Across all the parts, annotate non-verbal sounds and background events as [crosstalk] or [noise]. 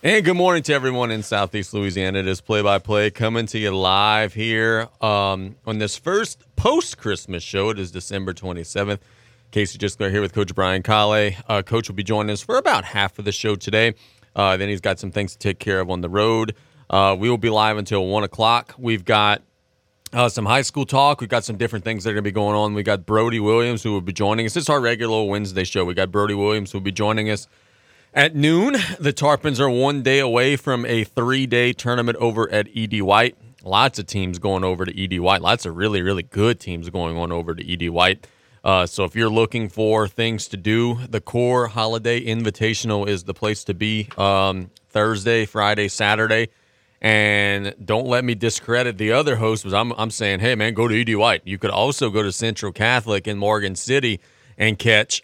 And good morning to everyone in Southeast Louisiana. It is play by play coming to you live here um, on this first post Christmas show. It is December 27th. Casey just here with Coach Brian Kale. Uh, Coach will be joining us for about half of the show today. Uh, then he's got some things to take care of on the road. Uh, we will be live until 1 o'clock. We've got uh, some high school talk. We've got some different things that are going to be going on. We got Brody Williams who will be joining us. It's our regular Wednesday show. We got Brody Williams who will be joining us at noon. The Tarpons are one day away from a three day tournament over at ED White. Lots of teams going over to ED White. Lots of really, really good teams going on over to ED White. Uh, so if you're looking for things to do, the Core Holiday Invitational is the place to be um, Thursday, Friday, Saturday. And don't let me discredit the other hosts, because I'm, I'm saying, hey, man, go to ED White. You could also go to Central Catholic in Morgan City and catch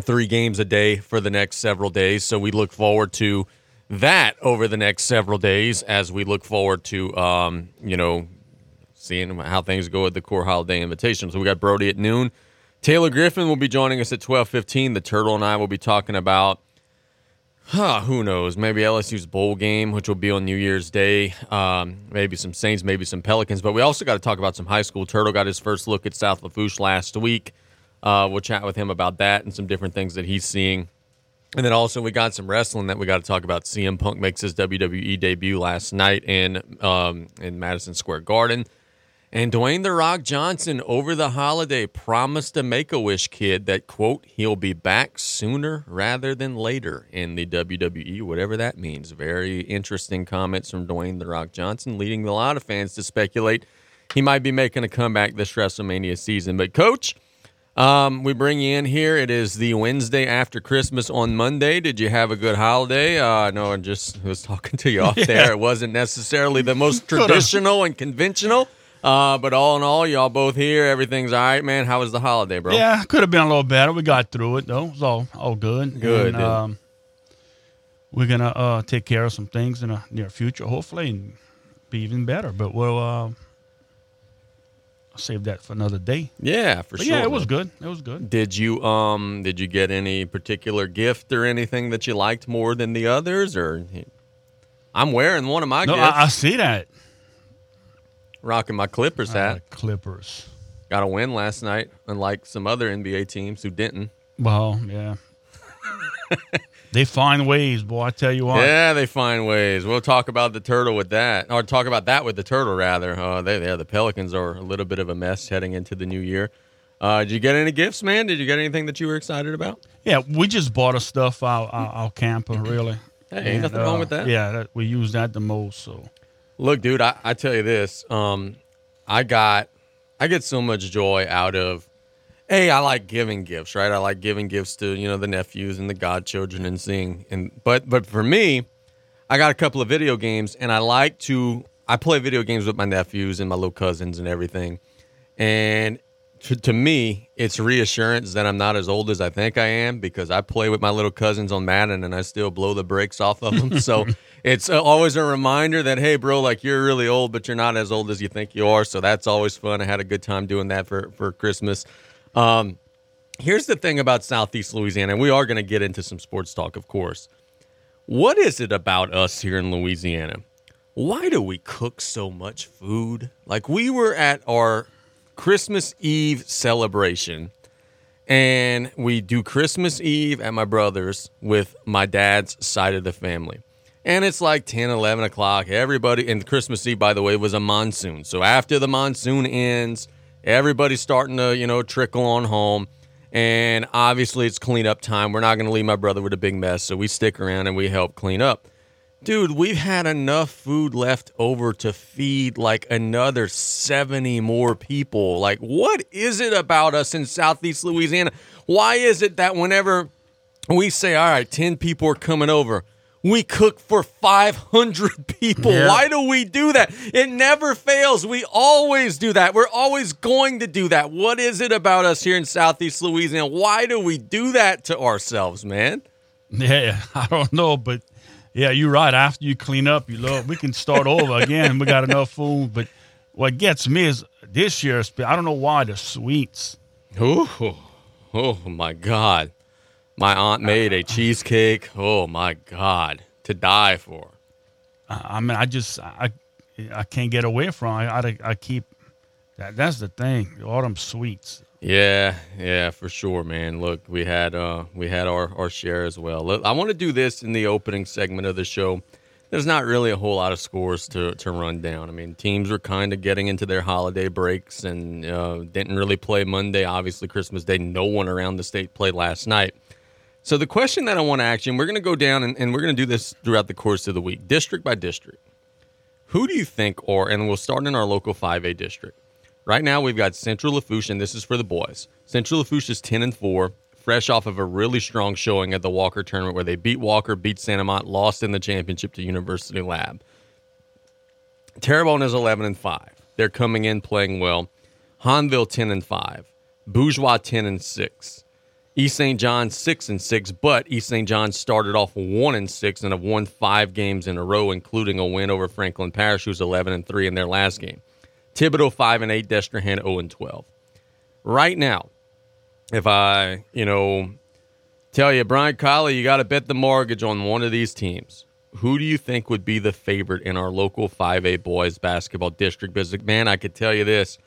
three games a day for the next several days. So we look forward to that over the next several days as we look forward to, um, you know, seeing how things go at the Core Holiday Invitation. So we got Brody at noon. Taylor Griffin will be joining us at 12:15. The Turtle and I will be talking about Huh, who knows? Maybe LSU's bowl game, which will be on New Year's Day. Um, maybe some Saints, maybe some Pelicans. But we also got to talk about some high school. Turtle got his first look at South Lafourche last week. Uh, we'll chat with him about that and some different things that he's seeing. And then also we got some wrestling that we got to talk about. CM Punk makes his WWE debut last night in um, in Madison Square Garden. And Dwayne The Rock Johnson over the holiday promised a Make a Wish kid that, quote, he'll be back sooner rather than later in the WWE, whatever that means. Very interesting comments from Dwayne The Rock Johnson, leading a lot of fans to speculate he might be making a comeback this WrestleMania season. But, Coach, um, we bring you in here. It is the Wednesday after Christmas on Monday. Did you have a good holiday? Uh, no, I just was talking to you off [laughs] yeah. there. It wasn't necessarily the most [laughs] traditional and conventional. Uh, but all in all, y'all both here. Everything's all right, man. How was the holiday, bro? Yeah, could have been a little better. We got through it though. It was all all good. Good. And, um, we're gonna uh, take care of some things in the near future, hopefully, and be even better. But we'll uh, save that for another day. Yeah, for but sure. Yeah, it was good. It was good. Did you um did you get any particular gift or anything that you liked more than the others, or? I'm wearing one of my no, gifts. I, I see that. Rocking my Clippers hat. Clippers. Got a win last night, unlike some other NBA teams who didn't. Well, yeah. [laughs] they find ways, boy. I tell you what. Yeah, they find ways. We'll talk about the turtle with that, or talk about that with the turtle rather. Uh, they, yeah, the Pelicans are a little bit of a mess heading into the new year. Uh, did you get any gifts, man? Did you get anything that you were excited about? Yeah, we just bought a stuff our, our, our camper, [clears throat] really. Hey, ain't and, nothing uh, wrong with that. Yeah, that, we use that the most. So Look, dude, I, I tell you this. Um, I got, I get so much joy out of. Hey, I like giving gifts, right? I like giving gifts to you know the nephews and the godchildren and seeing and but but for me, I got a couple of video games and I like to I play video games with my nephews and my little cousins and everything, and to, to me, it's reassurance that I'm not as old as I think I am because I play with my little cousins on Madden and I still blow the brakes off of them. so [laughs] it's always a reminder that hey, bro, like you're really old, but you're not as old as you think you are. So that's always fun. I had a good time doing that for for Christmas. Um, here's the thing about Southeast Louisiana, and we are going to get into some sports talk, of course. What is it about us here in Louisiana? Why do we cook so much food? Like we were at our Christmas Eve celebration. And we do Christmas Eve at my brother's with my dad's side of the family. And it's like 10, 11 o'clock. Everybody, and Christmas Eve, by the way, was a monsoon. So after the monsoon ends, everybody's starting to, you know, trickle on home. And obviously, it's cleanup time. We're not going to leave my brother with a big mess. So we stick around and we help clean up dude, we've had enough food left over to feed like another 70 more people. Like, what is it about us in Southeast Louisiana? Why is it that whenever we say, all right, 10 people are coming over, we cook for 500 [laughs] people. Yeah. Why do we do that? It never fails. We always do that. We're always going to do that. What is it about us here in Southeast Louisiana? Why do we do that to ourselves, man? Yeah, [laughs] I don't know, but yeah, you're right. After you clean up, you love. We can start over [laughs] again. We got enough food, but what gets me is this year. I don't know why the sweets. Oh, oh my God! My aunt made a cheesecake. Oh my God! to die for. I mean, I just I I can't get away from. It. I I, I keep that. That's the thing. The autumn sweets. Yeah, yeah, for sure, man. Look, we had uh we had our our share as well. Look, I want to do this in the opening segment of the show. There's not really a whole lot of scores to to run down. I mean, teams were kind of getting into their holiday breaks and uh, didn't really play Monday. Obviously, Christmas Day, no one around the state played last night. So the question that I want to ask you, and we're going to go down and, and we're going to do this throughout the course of the week, district by district. Who do you think, or and we'll start in our local 5A district. Right now, we've got Central Lafourche, and this is for the boys. Central Lafourche is 10 and 4, fresh off of a really strong showing at the Walker tournament where they beat Walker, beat St. Amant, lost in the championship to University Lab. Terrebonne is 11 and 5. They're coming in playing well. Hahnville 10 and 5. Bourgeois 10 and 6. East St. John 6 and 6, but East St. John started off 1 and 6 and have won 5 games in a row including a win over Franklin Parish who's 11 and 3 in their last game. Thibodaux 5 and 8, Destrehan 0 and 12. Right now, if I, you know, tell you, Brian Colley, you got to bet the mortgage on one of these teams. Who do you think would be the favorite in our local 5A boys basketball district? Because, man, I could tell you this.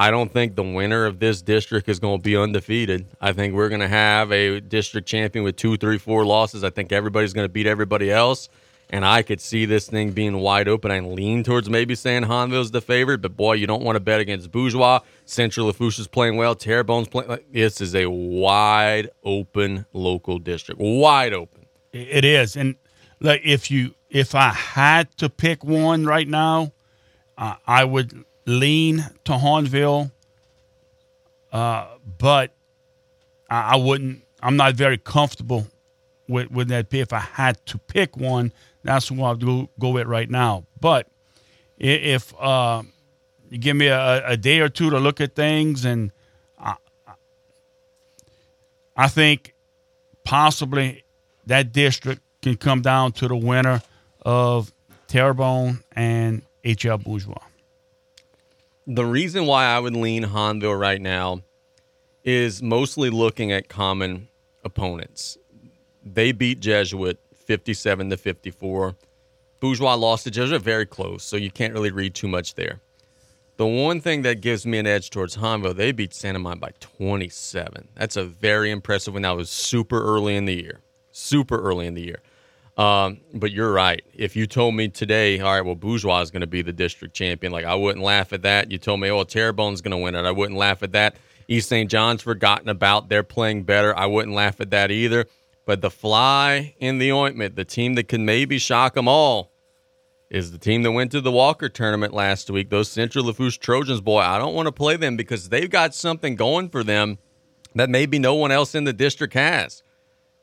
I don't think the winner of this district is going to be undefeated. I think we're going to have a district champion with two, three, four losses. I think everybody's going to beat everybody else and I could see this thing being wide open. I lean towards maybe saying Hahnville's the favorite, but boy, you don't want to bet against Bourgeois. Central Lafourche is playing well. Terrebonne's playing. This is a wide open local district, wide open. It is, and like if you if I had to pick one right now, uh, I would lean to Hahnville, uh, but I, I wouldn't. I'm not very comfortable with with that pick. If I had to pick one, that's who I'll go, go with right now. But if uh, you give me a, a, day or two to look at things, and I, I think possibly that district can come down to the winner of Terrebonne and HL Bourgeois. The reason why I would lean Hahnville right now is mostly looking at common opponents. They beat Jesuit 57 to 54. Bourgeois lost to Jesuit very close, so you can't really read too much there. The one thing that gives me an edge towards Hahnville, they beat St. Amant by 27. That's a very impressive one. That was super early in the year. Super early in the year. Um, but you're right. If you told me today, all right, well, Bourgeois is going to be the district champion, like I wouldn't laugh at that. You told me, oh, Terrebonne's going to win it. I wouldn't laugh at that. East St. John's forgotten about. They're playing better. I wouldn't laugh at that either. But the fly in the ointment, the team that can maybe shock them all, is the team that went to the Walker tournament last week. Those Central Lafourche Trojans, boy, I don't want to play them because they've got something going for them that maybe no one else in the district has.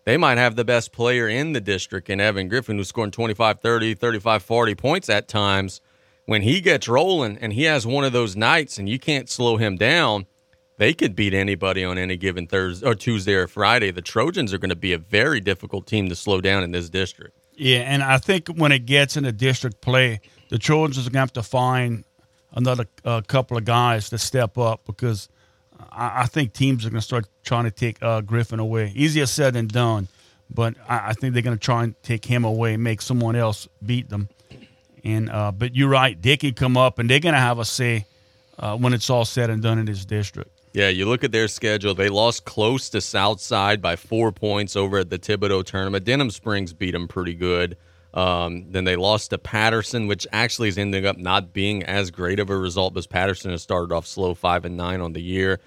They might have the best player in the district in Evan Griffin, who's scoring 25, 30, 35, 40 points at times. When he gets rolling and he has one of those nights and you can't slow him down – they could beat anybody on any given Thursday or Tuesday or Friday. The Trojans are going to be a very difficult team to slow down in this district. Yeah, and I think when it gets into district play, the Trojans are going to have to find another uh, couple of guys to step up because I, I think teams are going to start trying to take uh, Griffin away. Easier said than done, but I, I think they're going to try and take him away, make someone else beat them. And uh, but you're right, they can come up and they're going to have a say uh, when it's all said and done in this district. Yeah, you look at their schedule. They lost close to Southside by four points over at the Thibodaux tournament. Denham Springs beat them pretty good. Um, then they lost to Patterson, which actually is ending up not being as great of a result because Patterson has started off slow, five and nine on the year.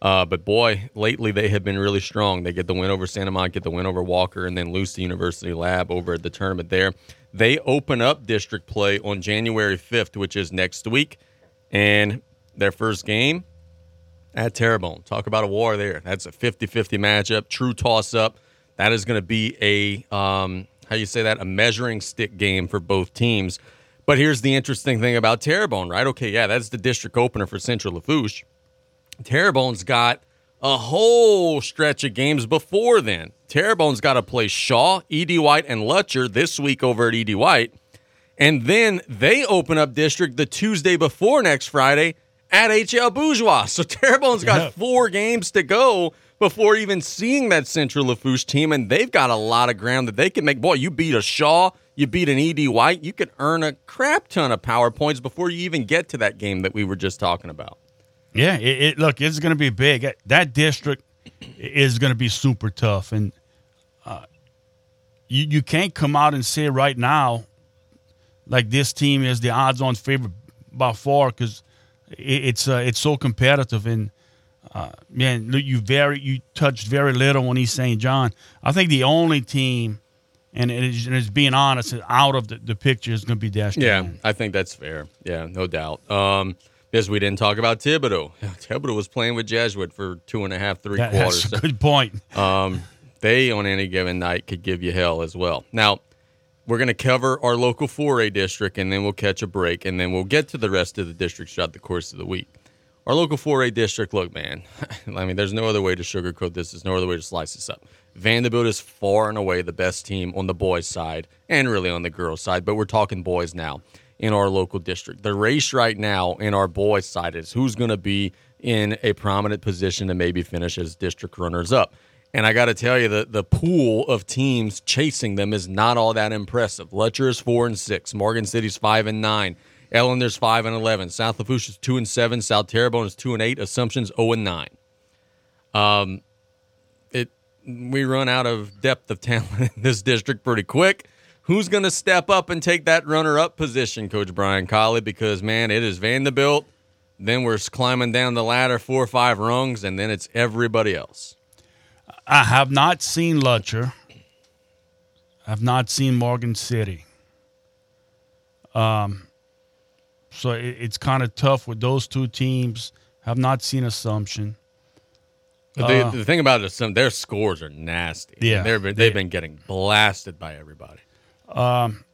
Uh, but boy, lately they have been really strong. They get the win over St. Amant, get the win over Walker, and then lose to University Lab over at the tournament there. They open up district play on January 5th, which is next week. And their first game at Terrebonne. Talk about a war there. That's a 50-50 matchup, true toss-up. That is going to be a um, how you say that a measuring stick game for both teams. But here's the interesting thing about Terrebonne, right? Okay, yeah, that's the district opener for Central Lafourche. Terrebonne's got a whole stretch of games before then. Terrebonne's got to play Shaw, E.D. White, and Lutcher this week over at E.D. White. And then they open up district the Tuesday before next Friday at HL Bourgeois. So Terrebonne's got yeah. four games to go before even seeing that Central Lafourche team, and they've got a lot of ground that they can make. Boy, you beat a Shaw, you beat an ED White, you could earn a crap ton of power points before you even get to that game that we were just talking about. Yeah, it, it look, it's going to be big. That district is going to be super tough, and uh, you you can't come out and say right now like this team is the odds-on favorite by far because it, it's uh, it's so competitive and. Uh, man, you very you touched very little on East St. John. I think the only team, and, it is, and it's being honest, out of the, the picture is going to be Dash. Yeah, I think that's fair. Yeah, no doubt. Um, because we didn't talk about Thibodaux. [laughs] Thibodaux was playing with Jesuit for two and a half, three that, quarters. That's a good point. Um, they on any given night could give you hell as well. Now, we're going to cover our local 4A district and then we'll catch a break and then we'll get to the rest of the districts throughout the course of the week. Our local 4A district, look, man, [laughs] I mean, there's no other way to sugarcoat this. There's no other way to slice this up. Vanderbilt is far and away the best team on the boys' side and really on the girls' side, but we're talking boys now in our local district. The race right now in our boys' side is who's going to be in a prominent position to maybe finish as district runners up. And I got to tell you, the, the pool of teams chasing them is not all that impressive. Lutcher is four and six. Morgan City's five and nine. Ellender's five and eleven. South Lafourche is two and seven. South Terrebonne is two and eight. Assumption's zero and nine. Um, it we run out of depth of talent [laughs] in this district pretty quick. Who's going to step up and take that runner-up position, Coach Brian Colley? Because man, it is Vanderbilt. Then we're climbing down the ladder four or five rungs, and then it's everybody else. I have not seen Lutcher. I've not seen Morgan City. Um, so it, it's kind of tough with those two teams. Have not seen Assumption. The, uh, the thing about it is, their scores are nasty. Yeah, they've been, they've been getting blasted by everybody. Um,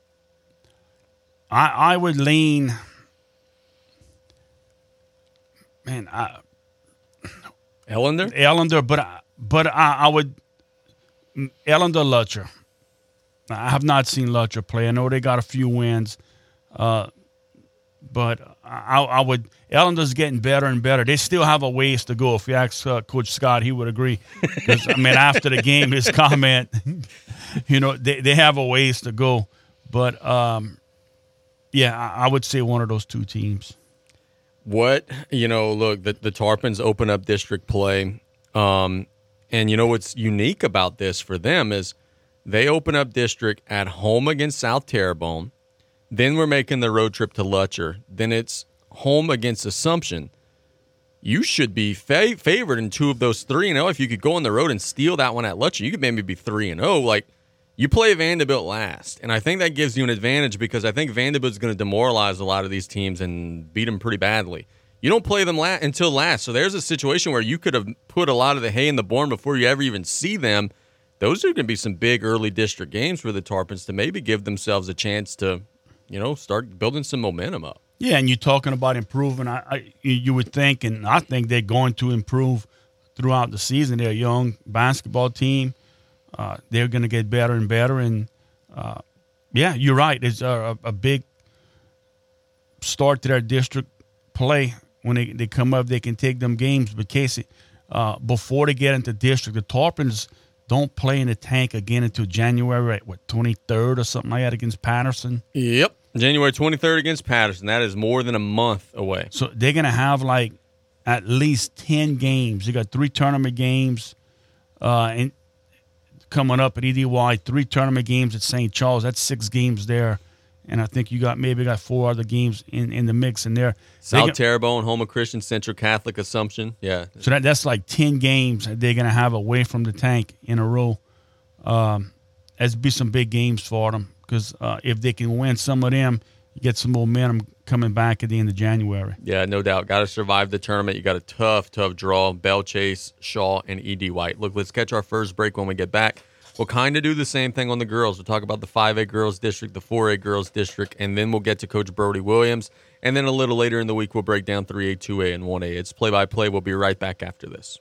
I I would lean. Man, I, Ellender, Ellender, but I, but I, I would Ellender Lutcher. I have not seen Lutcher play. I know they got a few wins, uh, but I, I, would. Ellender's getting better and better. They still have a ways to go. If you ask uh, Coach Scott, he would agree. I mean, after the game, his [laughs] comment, you know, they, they have a ways to go. But um, yeah, I, I would say one of those two teams. What you know, look, the the Tarpons open up district play. Um, and you know what's unique about this for them is they open up district at home against South Terrebonne. Then we're making the road trip to Lutcher. Then it's home against Assumption. You should be fa- favored in two of those three and zero. Oh. If you could go on the road and steal that one at Lutcher, you could maybe be three and zero. Oh. Like you play Vanderbilt last, and I think that gives you an advantage because I think Vanderbilt's going to demoralize a lot of these teams and beat them pretty badly. You don't play them la- until last. So there's a situation where you could have put a lot of the hay in the barn before you ever even see them. Those are going to be some big early district games for the Tarpons to maybe give themselves a chance to, you know, start building some momentum up. Yeah, and you're talking about improving. I, I you would think, and I think they're going to improve throughout the season. They're a young basketball team. Uh, they're going to get better and better. And uh, yeah, you're right. It's a, a big start to their district play when they, they come up, they can take them games. But Casey, uh, before they get into district, the Tarpons don't play in the tank again until January, what, 23rd or something like that against Patterson? Yep. January 23rd against Patterson. That is more than a month away. So they're going to have like at least 10 games. They got three tournament games uh, and coming up at EDY, three tournament games at St. Charles. That's six games there and I think you got maybe got four other games in, in the mix in there. South got, Terrebonne, Houma Christian, Central Catholic, Assumption, yeah. So that that's like ten games that they're gonna have away from the tank in a row. Um, that's be some big games for them because uh, if they can win some of them, you get some momentum coming back at the end of January. Yeah, no doubt. Got to survive the tournament. You got a tough, tough draw. Belle Chasse, Shaw, and Ed White. Look, let's catch our first break when we get back. We'll kind of do the same thing on the girls. We'll talk about the 5A girls district, the 4A girls district, and then we'll get to Coach Brody Williams. And then a little later in the week, we'll break down 3A, 2A, and 1A. It's play by play. We'll be right back after this.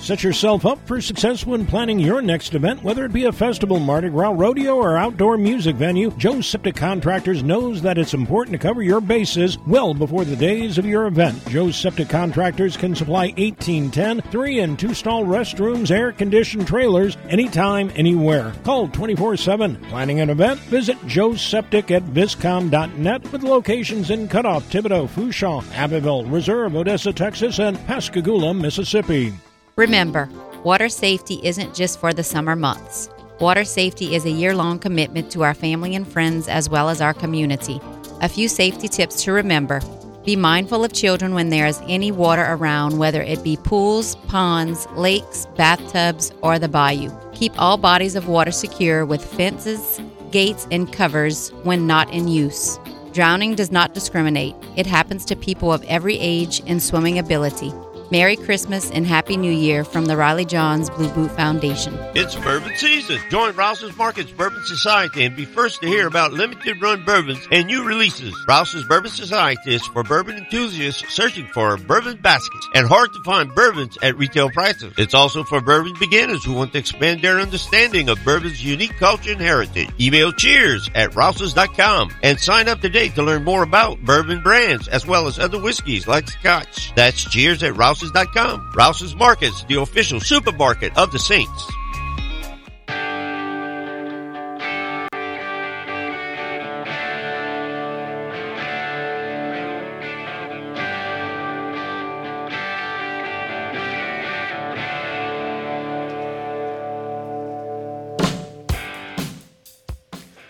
Set yourself up for success when planning your next event, whether it be a festival, Mardi Gras, rodeo, or outdoor music venue. Joe's Septic Contractors knows that it's important to cover your bases well before the days of your event. Joe's Septic Contractors can supply 1810, three and two stall restrooms, air conditioned trailers, anytime, anywhere. Call 24 7. Planning an event? Visit Joe's Septic at viscom.net with locations in Cutoff, Thibodaux, Fourchon, Abbeville, Reserve, Odessa, Texas, and Pascagoula, Mississippi. Remember, water safety isn't just for the summer months. Water safety is a year long commitment to our family and friends as well as our community. A few safety tips to remember be mindful of children when there is any water around, whether it be pools, ponds, lakes, bathtubs, or the bayou. Keep all bodies of water secure with fences, gates, and covers when not in use. Drowning does not discriminate, it happens to people of every age and swimming ability. Merry Christmas and Happy New Year from the Riley Johns Blue Boot Foundation. It's bourbon season. Join Rouse's Markets Bourbon Society and be first to hear about limited run bourbons and new releases. Rouse's Bourbon Society is for bourbon enthusiasts searching for bourbon baskets and hard to find bourbons at retail prices. It's also for bourbon beginners who want to expand their understanding of bourbon's unique culture and heritage. Email cheers at rouses.com and sign up today to learn more about bourbon brands as well as other whiskeys like scotch. That's cheers at rouses Rouses.com. Rouses Markets, the official supermarket of the Saints.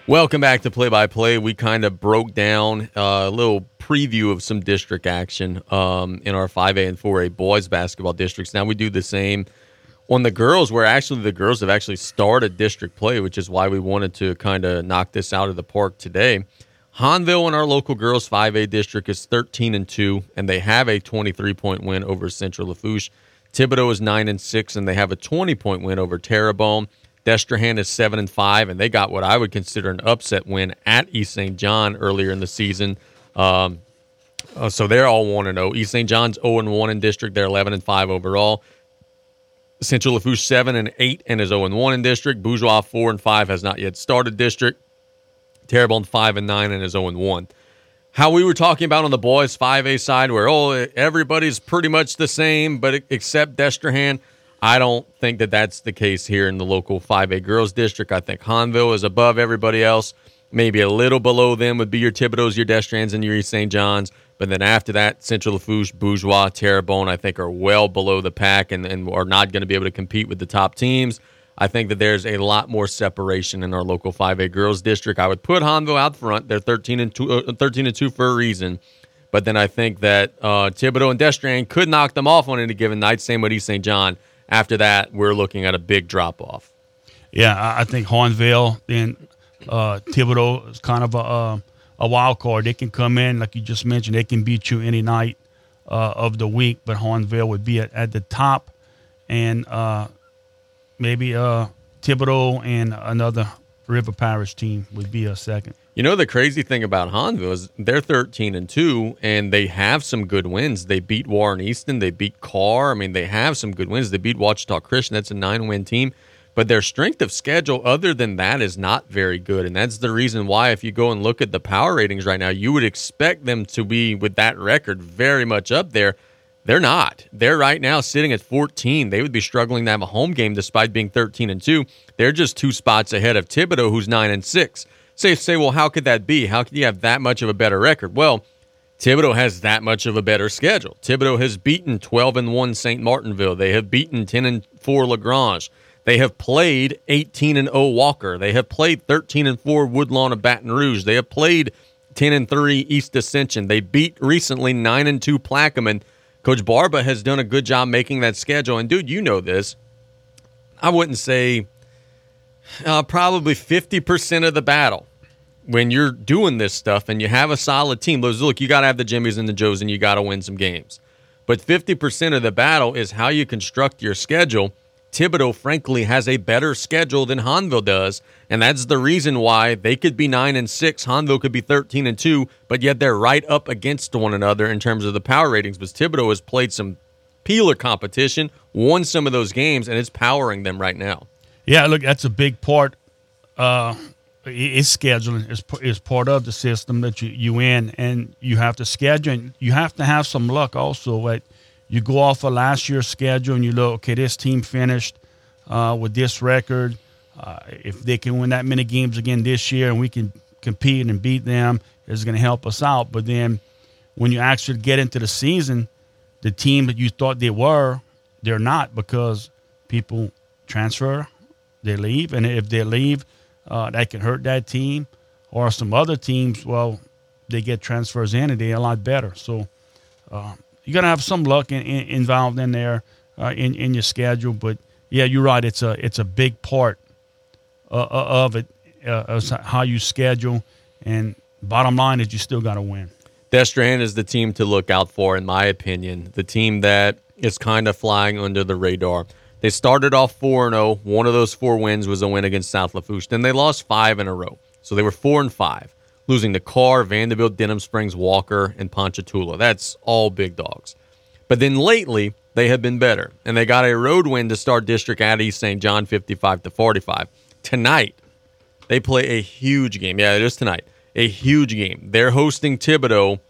Welcome back to Play by Play. We kind of broke down uh, a little preview of some district action um, in our 5A and 4A boys basketball districts. Now we do the same on the girls, where actually the girls have actually started district play, which is why we wanted to kind of knock this out of the park today. Hahnville in our local girls 5A district is 13 and 2, and they have a 23 point win over Central Lafourche. Thibodaux is 9 and 6, and they have a 20 point win over Terrebonne. Destrehan is 7 and 5, and they got what I would consider an upset win at East St. John earlier in the season. Um, uh, so they're all 1 and 0. East St. John's 0 and 1 in district. They're 11 and 5 overall. Central Lafourche 7 and 8 and is 0 and 1 in district. Bourgeois 4 and 5 has not yet started district. Terrebonne 5 and 9 and is 0 and 1. How we were talking about on the boys 5A side, where oh everybody's pretty much the same, but except Destrehan. I don't think that that's the case here in the local 5A girls district. I think Hahnville is above everybody else. Maybe a little below them would be your Thibodaux, your Destrehans, and your East St. John's. But then after that, Central Lafourche, Bourgeois, Terrebonne, I think are well below the pack and, and are not going to be able to compete with the top teams. I think that there's a lot more separation in our local 5A girls district. I would put Hahnville out front. They're 13 and 2, uh, 13 and 2 for a reason. But then I think that uh, Thibodaux and Destrehan could knock them off on any given night. Same with East St. John. After that, we're looking at a big drop off. Yeah, I think Hahnville, then uh, Thibodaux is kind of a, uh, a wild card. They can come in, like you just mentioned, they can beat you any night uh, of the week, but Hahnville would be at, at the top, and uh, maybe uh, Thibodaux and another River Parish team would be a second. You know the crazy thing about Hahnville is they're 13 and 2 and they have some good wins. They beat Warren Easton, they beat Karr. I mean, they have some good wins. They beat Ouachita Christian. That's a 9-win team but their strength of schedule other than that is not very good and that's the reason why if you go and look at the power ratings right now you would expect them to be with that record very much up there they're not they're right now sitting at 14 they would be struggling to have a home game despite being 13 and 2 they're just two spots ahead of thibodaux who's 9 and 6 say say well how could that be how can you have that much of a better record well Thibodaux has that much of a better schedule. Thibodaux has beaten 12 and 1 St. Martinville. They have beaten 10 and 4 Lagrange. They have played 18 and 0 Walker. They have played 13 and 4 Woodlawn of Baton Rouge. They have played 10 and 3 East Ascension. They beat recently 9 and 2 Plaquemine. Coach Barba has done a good job making that schedule. And dude, you know this. I wouldn't say uh, probably 50% of the battle when you're doing this stuff and you have a solid team. Look, you got to have the Jimmies and the Joes and you got to win some games. But 50% of the battle is how you construct your schedule. Thibodaux, frankly, has a better schedule than Hahnville does, and that's the reason why they could be nine and six. Hahnville could be thirteen and two, but yet they're right up against one another in terms of the power ratings. But Thibodaux has played some peeler competition, won some of those games, and it's powering them right now. Yeah, look, that's a big part. Uh, it's scheduling is is part of the system that you you in, and you have to schedule. And you have to have some luck also. Like you go off of last year's schedule and you look, okay, this team finished uh, with this record. Uh, if they can win that many games again this year, and we can compete and beat them, it's going to help us out. But then when you actually get into the season, the team that you thought they were, they're not because people transfer, they leave, and if they leave uh, that can hurt that team. Or some other teams, well, they get transfers in and they're a lot better. So uh, you're gonna have some luck in, in, involved in there uh, in in your schedule. But yeah, you're right. It's a it's a big part uh, uh, of it, uh, how you schedule. And bottom line is you still got to win. Destrehan is the team to look out for, in my opinion. The team that is kind of flying under the radar. They started off 4 0. One of those four wins was a win against South Lafourche. Then they lost five in a row. So they were 4 and 5, losing to Karr, Vanderbilt, Denham Springs, Walker, and Ponchatoula. That's all big dogs. But then lately, they have been better. And they got a road win to start district at East St. John 55 to 45. Tonight, they play a huge game. Yeah, it is tonight. A huge game. They're hosting Thibodaux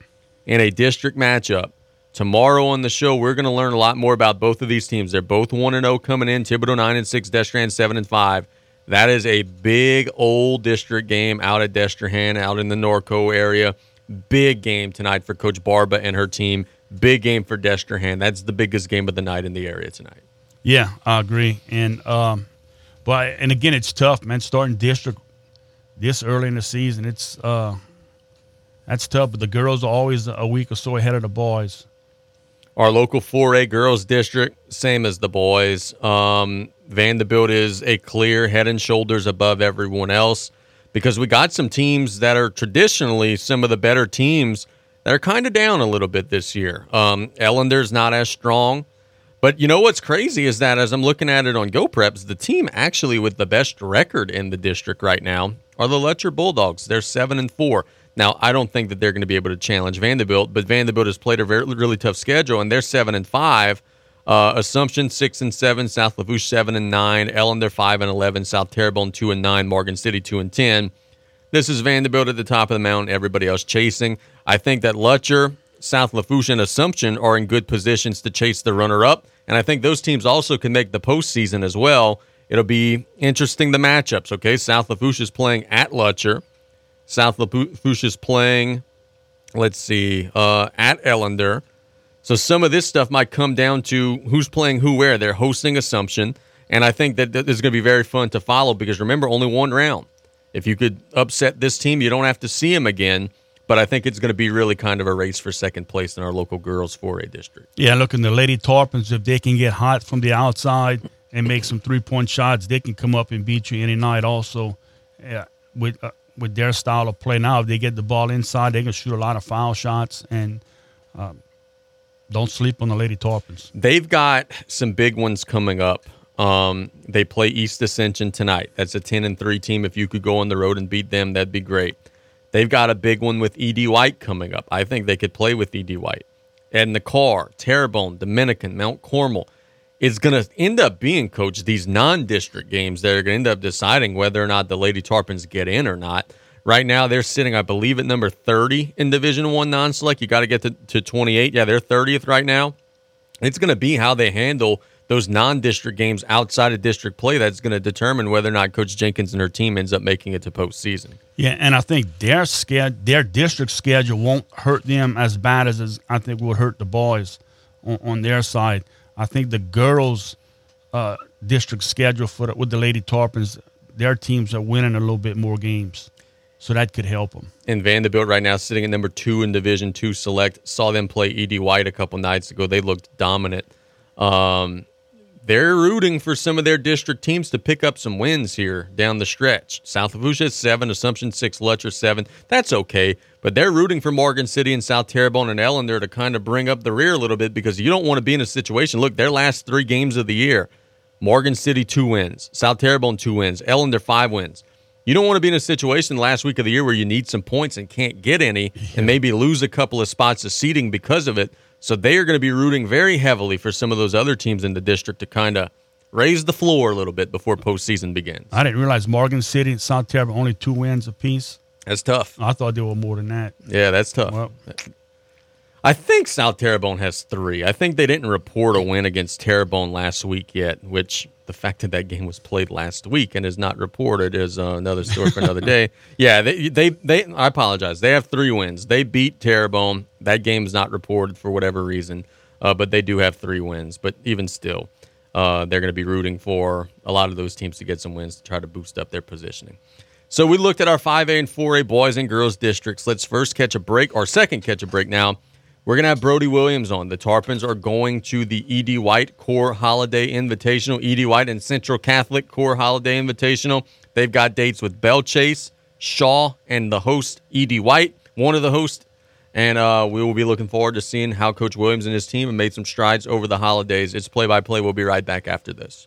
in a district matchup Tomorrow on the show, we're going to learn a lot more about both of these teams. They're both 1 0 coming in, Thibodaux 9 and 6, Destrehan 7 and 5. That is a big old district game out at Destrehan, out in the Norco area. Big game tonight for Coach Barba and her team. Big game for Destrehan. That's the biggest game of the night in the area tonight. Yeah, I agree. And um, but and again, it's tough, man. Starting district this early in the season, it's uh, that's tough. But the girls are always a week or so ahead of the boys. Our local 4A girls district, same as the boys. Um, Vanderbilt is a clear head and shoulders above everyone else because we got some teams that are traditionally some of the better teams that are kind of down a little bit this year. Um, Ellender's not as strong. But you know what's crazy is that as I'm looking at it on GeauxPreps, the team actually with the best record in the district right now are the Lutcher Bulldogs. They're seven and four. Now, I don't think that they're going to be able to challenge Vanderbilt, but Vanderbilt has played a very really tough schedule, and they're seven and five. Uh, Assumption six and seven, South Lafourche seven and nine, Ellender five and eleven, South Terrebonne two and nine, Morgan City two and ten. This is Vanderbilt at the top of the mountain. Everybody else chasing. I think that Lutcher, South Lafourche, and Assumption are in good positions to chase the runner-up, and I think those teams also can make the postseason as well. It'll be interesting the matchups. Okay, South Lafourche is playing at Lutcher. South Lafourche is playing, let's see, uh, at Ellender. So some of this stuff might come down to who's playing who where. They're hosting Assumption. And I think that this is going to be very fun to follow because remember, only one round. If you could upset this team, you don't have to see them again. But I think it's going to be really kind of a race for second place in our local girls 4A district. Yeah, look, in the Lady Tarpons, if they can get hot from the outside and make some three point shots, they can come up and beat you any night also. Yeah, with uh, with their style of play now, if they get the ball inside, they can shoot a lot of foul shots and um, don't sleep on the Lady Tarpons. They've got some big ones coming up. Um, they play East Ascension tonight. That's a 10 and 3 team. If you could go on the road and beat them, that'd be great. They've got a big one with E.D. White coming up. I think they could play with E.D. White. And the Karr, Terrebonne, Dominican, Mount Carmel is going to end up being, coach, these non district games that are going to end up deciding whether or not the Lady Tarpons get in or not. Right now, they're sitting, I believe, at number 30 in Division One non select. You got to get to, to 28. Yeah, they're 30th right now. It's going to be how they handle those non-district games outside of district play that's going to determine whether or not Coach Jenkins and her team ends up making it to postseason. Yeah, and I think their sched- their district schedule won't hurt them as bad as, I think would hurt the boys on, on their side. I think the girls' uh, district schedule for the, with the Lady Tarpons, their teams are winning a little bit more games, so that could help them. And Vanderbilt right now sitting at number two in Division Two Select. Saw them play Ed White a couple nights ago. They looked dominant. Um, they're rooting for some of their district teams to pick up some wins here down the stretch. South has seven, Assumption six, Lutcher seven. That's okay, but they're rooting for Morgan City and South Terrebonne and Ellender to kind of bring up the rear a little bit because you don't want to be in a situation. Look, their last three games of the year, Morgan City two wins, South Terrebonne two wins, Ellender five wins. You don't want to be in a situation last week of the year where you need some points and can't get any, and maybe lose a couple of spots of seating because of it. So they are going to be rooting very heavily for some of those other teams in the district to kind of raise the floor a little bit before postseason begins. I didn't realize Morgan City and South Terrebonne only two wins apiece. That's tough. I thought there were more than that. Yeah, that's tough. Well, I think South Terrebonne has three. I think they didn't report a win against Terrebonne last week yet, which the fact that that game was played last week and is not reported is uh, another story for another day. [laughs] Yeah, they, they, they, I apologize. They have three wins. They beat Terrebonne. That game's not reported for whatever reason, uh, but they do have three wins. But even still, uh, they're going to be rooting for a lot of those teams to get some wins to try to boost up their positioning. So we looked at our 5A and 4A boys and girls districts. Let's first catch a break, or second catch a break now. We're going to have Brody Williams on. The Tarpons are going to the E.D. White Core Holiday Invitational, E.D. White and Central Catholic Core Holiday Invitational. They've got dates with Belle Chasse, Shaw, and the host, E.D. White, one of the hosts. And uh, we will be looking forward to seeing how Coach Williams and his team have made some strides over the holidays. It's play by play. We'll be right back after this.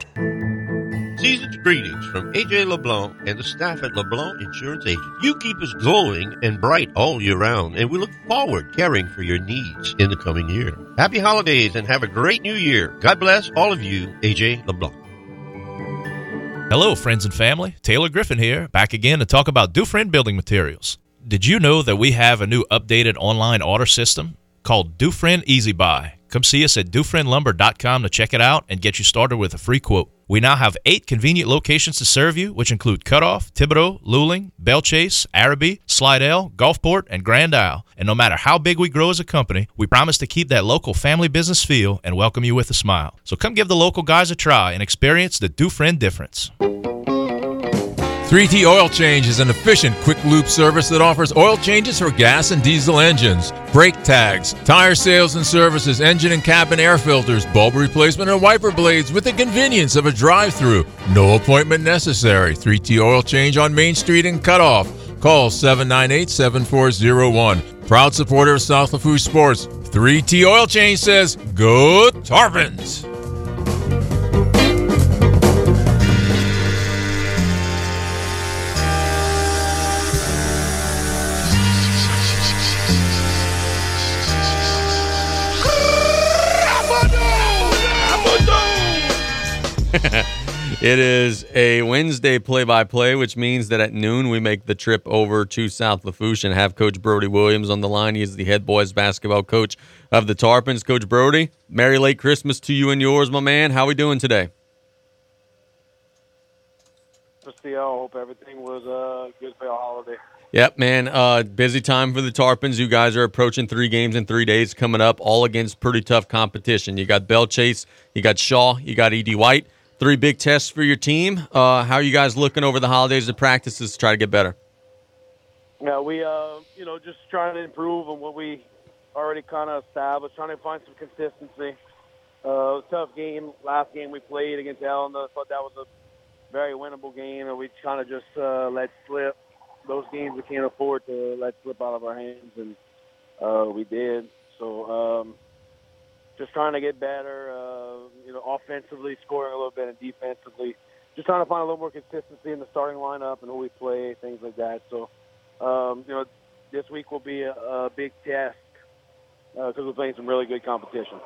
Season's greetings from AJ LeBlanc and the staff at LeBlanc Insurance Agent. You keep us glowing and bright all year round, and we look forward caring for your needs in the coming year. Happy holidays and have a great new year. God bless all of you, AJ LeBlanc. Hello, friends and family. Taylor Griffin here, back again to talk about Dufresne Building Materials. Did you know that we have a new updated online order system called Dufresne Easy Buy? Come see us at DufresneLumber.com to check it out and get you started with a free quote. We now have eight convenient locations to serve you, which include Cutoff, Thibodaux, Luling, Belle Chasse, Arabi, Slidell, Gulfport, and Grand Isle. And no matter how big we grow as a company, we promise to keep that local family business feel and welcome you with a smile. So come give the local guys a try and experience the Dufresne difference. 3T Oil Change is an efficient, quick lube service that offers oil changes for gas and diesel engines, brake tags, tire sales and services, engine and cabin air filters, bulb replacement, and wiper blades with the convenience of a drive through. No appointment necessary. 3T Oil Change on Main Street in Cutoff. Call 798 7401. Proud supporter of South Lafourche Sports. 3T Oil Change says, Go Tarpons! It is a Wednesday play by play, which means that at noon we make the trip over to South Lafourche and have Coach Brody Williams on the line. He is the head boys basketball coach of the Tarpons. Coach Brody, Merry late Christmas to you and yours, my man. How are we doing today? Just hope everything was uh, good for your holiday. Yep, man. Uh, busy time for the Tarpons. You guys are approaching three games in three days coming up, all against pretty tough competition. You got Belle Chasse, you got Shaw, you got Ed White. Three big tests for your team. Uh, how are you guys looking over the holidays and practices to try to get better? Yeah, we, uh, you know, just trying to improve on what we already kind of established, trying to find some consistency. Uh, it was a tough game. Last game we played against Ellen, I thought that was a very winnable game, and we kind of just uh, let slip. Those games we can't afford to let slip out of our hands, and uh, we did. So um, just trying to get better, uh, you know, offensively scoring a little bit and defensively. Just trying to find a little more consistency in the starting lineup and who we play, things like that. So, um, you know, this week will be a, a big test because we're playing some really good competition.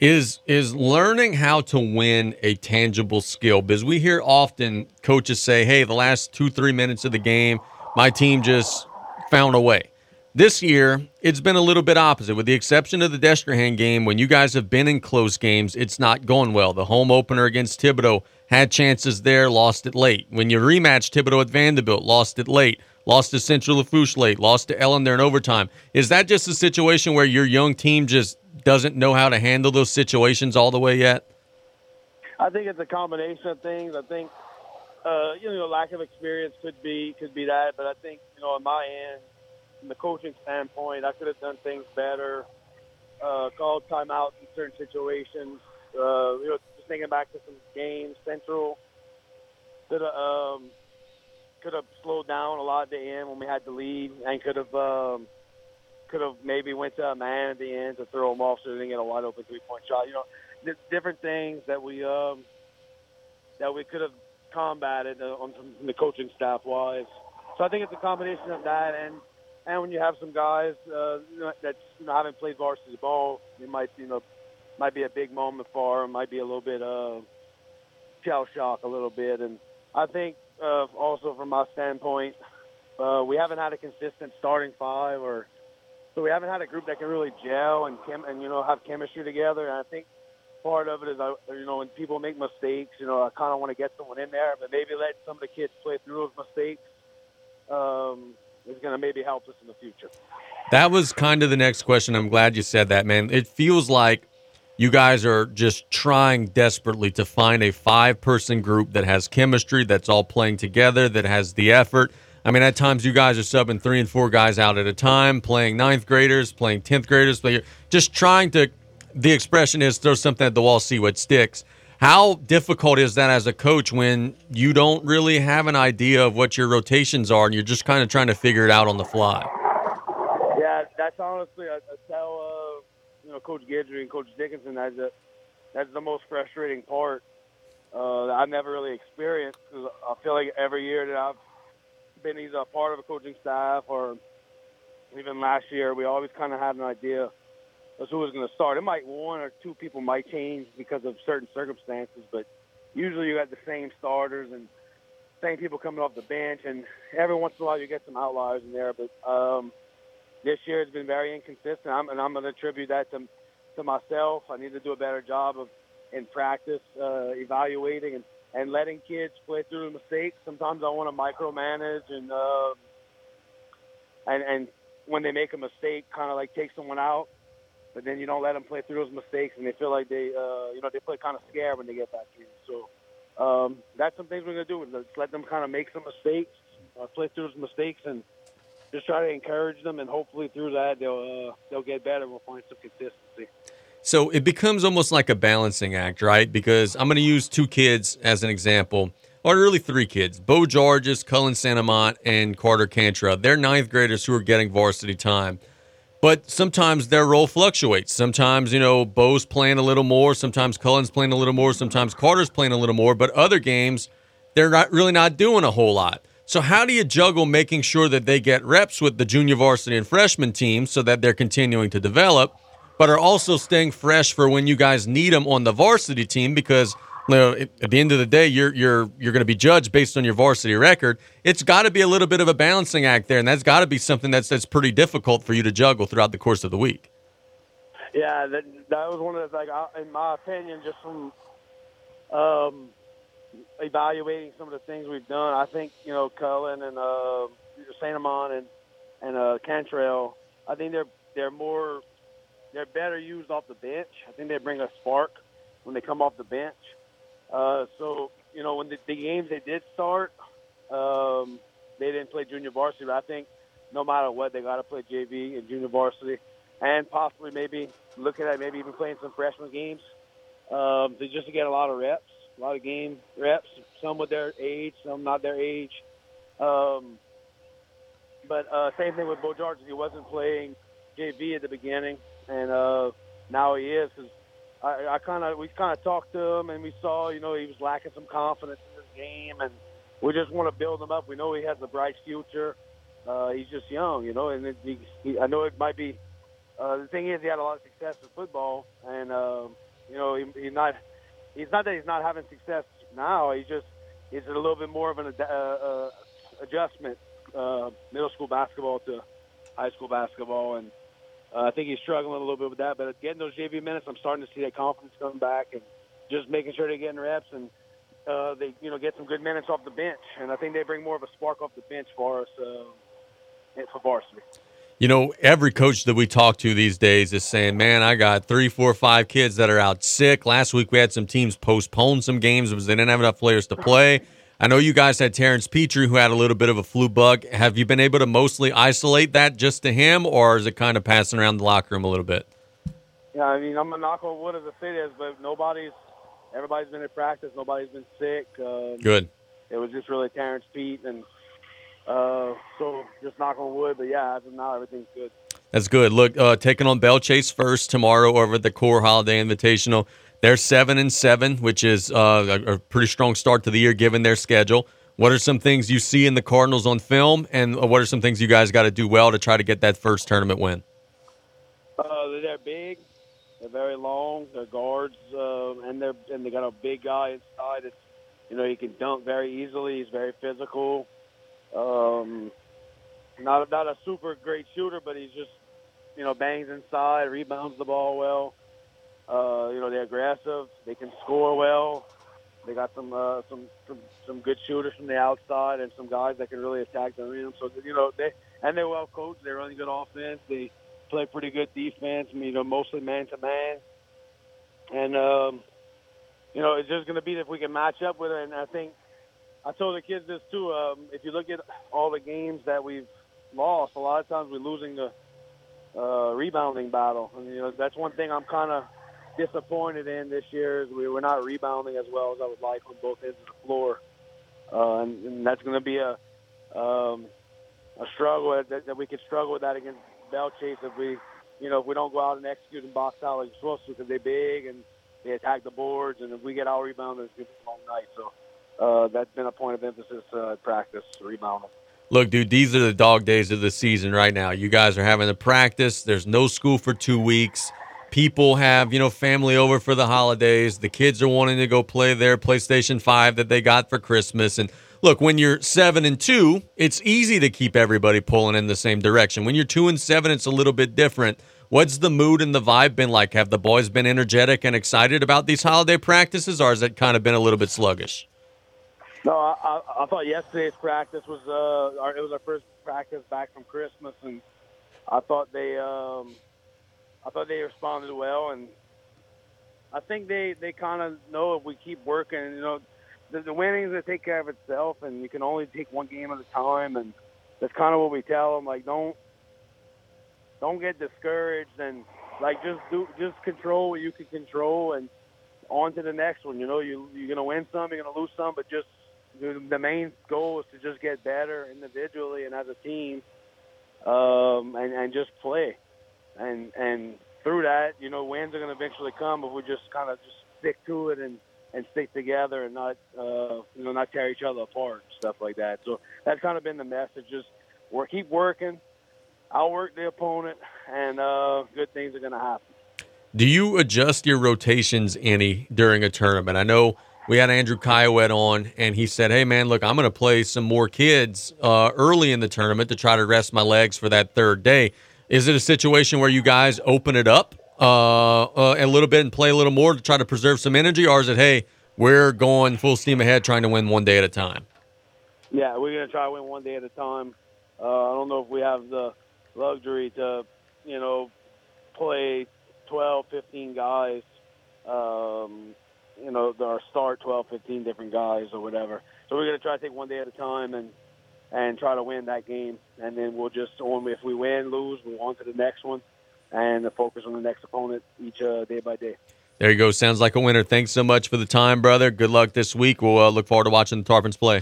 Is is learning how to win a tangible skill? Because we hear often coaches say, "Hey, the last two three minutes of the game, my team just found a way." This year, it's been a little bit opposite. With the exception of the Destrehan game, when you guys have been in close games, it's not going well. The home opener against Thibodaux had chances there, lost it late. When you rematch Thibodaux at Vanderbilt, lost it late. Lost to Central Lafourche late, lost to Ellen there in overtime. Is that just a situation where your young team just doesn't know how to handle those situations all the way yet? I think it's a combination of things. I think uh, you know lack of experience could be could be that, but I think you know on my end, from the coaching standpoint, I could have done things better. Uh, called timeouts in certain situations. Uh, you know, just thinking back to some games, Central could have um, could have slowed down a lot at the end when we had the lead, and could have um, could have maybe went to a man at the end to throw them off so they didn't get a wide open three point shot. You know, th- different things that we um, that we could have combated uh, on from the coaching staff wise. So I think it's a combination of that and and when you have some guys uh, that you know, haven't played varsity ball, it might you know might be a big moment for them, might be a little bit uh, shell shock a little bit, and I think uh, also from my standpoint, uh, we haven't had a consistent starting five, or so we haven't had a group that can really gel and chem- and you know have chemistry together. And I think part of it is, I, you know, when people make mistakes, you know, I kind of want to get someone in there, but maybe let some of the kids play through those mistakes. Um, is going to maybe help us in the future. That was kind of the next question. I'm glad you said that, man. It feels like you guys are just trying desperately to find a five person group that has chemistry, that's all playing together, that has the effort. I mean, at times you guys are subbing three and four guys out at a time, playing ninth graders, playing 10th graders, you're just trying to, the expression is throw something at the wall, see what sticks. How difficult is that as a coach when you don't really have an idea of what your rotations are and you're just kind of trying to figure it out on the fly? Yeah, that's honestly, tell uh, you know Coach Guidry and Coach Dickinson that's a, that's the most frustrating part uh, that I've never really experienced because I feel like every year that I've been either a part of a coaching staff or even last year, we always kind of had an idea that's who was going to start. It might one or two people might change because of certain circumstances, but usually you got the same starters and same people coming off the bench, and every once in a while you get some outliers in there. But um, this year has been very inconsistent, I'm, and I'm going to attribute that to to myself. I need to do a better job of in practice uh, evaluating and, and letting kids play through mistakes. Sometimes I want to micromanage and uh, and and when they make a mistake, kind of like take someone out but then you don't let them play through those mistakes, and they feel like they, uh, you know, they play kind of scared when they get back in. So um, that's some things we're gonna do. Let's let them kind of make some mistakes, uh, play through those mistakes, and just try to encourage them, and hopefully through that they'll uh, they'll get better. We'll find some consistency. So it becomes almost like a balancing act, right? Because I'm going to use two kids as an example, or really three kids: Bo Georges, Cullen Santamont, and Carter Cantrell. They're ninth graders who are getting varsity time but sometimes their role fluctuates. Sometimes, you know, Bo's playing a little more, sometimes Cullen's playing a little more, sometimes Carter's playing a little more, but other games, they're not really not doing a whole lot. So, how do you juggle making sure that they get reps with the junior varsity and freshman teams so that they're continuing to develop, but are also staying fresh for when you guys need them on the varsity team? Because you know, at the end of the day, you're you're you're going to be judged based on your varsity record. It's got to be a little bit of a balancing act there, and that's got to be something that's that's pretty difficult for you to juggle throughout the course of the week. Yeah, that that was one of the like, in my opinion, just from um, evaluating some of the things we've done. I think you know Cullen and uh, and and uh, Cantrell. I think they're they're more they're better used off the bench. I think they bring a spark when they come off the bench. Uh, so you know when the, the games they did start, um, they didn't play junior varsity. But I think no matter what, they got to play JV and junior varsity, and possibly maybe looking at maybe even playing some freshman games um, to just to get a lot of reps, a lot of game reps. Some with their age, some not their age. Um, but uh, same thing with Bo George. He wasn't playing JV at the beginning, and uh, now he is because I, I kind of we kind of talked to him and we saw you know he was lacking some confidence in his game and we just want to build him up. We know he has a bright future. Uh, he's just young, you know, and it, he, he, I know it might be. Uh, the thing is, he had a lot of success in football, and uh, you know, he, he's not. He's not that he's not having success now. He's just it's a little bit more of an uh, uh, adjustment, uh, middle school basketball to high school basketball, and uh, I think he's struggling a little bit with that. But getting those JV minutes, I'm starting to see that confidence coming back, and just making sure they're getting reps and uh, they you know get some good minutes off the bench. And I think they bring more of a spark off the bench for us uh, for varsity. You know, every coach that we talk to these days is saying, "Man, I got three, four, five kids that are out sick." Last week we had some teams postpone some games because they didn't have enough players to play. I know you guys had Terrence Petrie who had a little bit of a flu bug. Have you been able to mostly isolate that just to him, or is it kind of passing around the locker room a little bit? Yeah, I mean, I'm a knock on wood as a city is, but nobody's, everybody's been in practice. Nobody's been sick. Um, Good. It was just really Terrence Pete, and uh, so just knock on wood. But yeah, as of now, everything's good. That's good. Look, uh, taking on Belle Chasse first tomorrow over at the Core Holiday Invitational. They're seven and seven, which is uh, a, a pretty strong start to the year given their schedule. What are some things you see in the Cardinals on film, and what are some things you guys got to do well to try to get that first tournament win? Uh, they're big, they're very long, they're guards, uh, and they're and they got a big guy inside. It's you know he can dunk very easily. He's very physical. Um, not not a super great shooter, but he's just you know bangs inside, rebounds the ball well. Uh, you know they're aggressive. They can score well. They got some uh, some some some good shooters from the outside and some guys that can really attack the rim. So you know they and they're well coached. They run good offense. They play pretty good defense. You know, mostly man to man. And um, you know, it's just going to be if we can match up with it. And I think I told the kids this too. Um, if you look at all the games that we've lost, a lot of times we're losing the uh, rebounding battle. And you know, that's one thing I'm kind of disappointed in this year is we were not rebounding as well as I would like on both ends of the floor, uh, and, and that's going to be a um, a struggle that, that we could struggle with that against Belle Chasse if we, you know, if we don't go out and execute and box out like we're supposed to because they're big and they attack the boards, and if we get out rebounded, it's going to be a long night. So uh, that's been a point of emphasis uh, practice rebounding. Look, dude, these are the dog days of the season right now. You guys are having to practice. There's no school for two weeks people have you know family over for the holidays. The kids are wanting to go play their playstation 5 that they got for christmas. And look when you're 7 and 2 it's easy to keep everybody pulling in the same direction. When you're 2 and 7 it's a little bit different. What's the mood and the vibe been like? Have the boys been energetic and excited about these holiday practices or has it kind of been a little bit sluggish? No i, I, I thought yesterday's practice was uh our, it was our first practice back from christmas and i thought they um I thought they responded well, and I think they they kind of know if we keep working, you know, the, the winning's gonna take care of itself, and you can only take one game at a time, and that's kind of what we tell them. Like, don't don't get discouraged, and like just do just control what you can control, and on to the next one. You know, you you're gonna win some, you're gonna lose some, but just the main goal is to just get better individually and as a team, um, and and just play and and through that, you know, wins are going to eventually come, but we just kind of just stick to it and and stick together and not uh, you know not tear each other apart and stuff like that. So that's kind of been the message: just work, keep working, outwork the opponent, and uh, good things are going to happen. Do you adjust your rotations any during a tournament? I know we had Andrew Kiowa on, and he said, "Hey, man, look, I'm going to play some more kids uh, early in the tournament to try to rest my legs for that third day." Is it a situation where you guys open it up uh, uh, a little bit and play a little more to try to preserve some energy, or is it, hey, we're going full steam ahead, trying to win one day at a time? Yeah, we're gonna try to win one day at a time. Uh, I don't know if we have the luxury to, you know, play 12, 15 guys. Um, you know, or start 12, 15 different guys or whatever. So we're gonna try to take one day at a time and and try to win that game. And then we'll just, if we win, lose, we'll on to the next one and focus on the next opponent each uh, day by day. There you go. Sounds like a winner. Thanks so much for the time, brother. Good luck this week. We'll uh, look forward to watching the Tarpons play.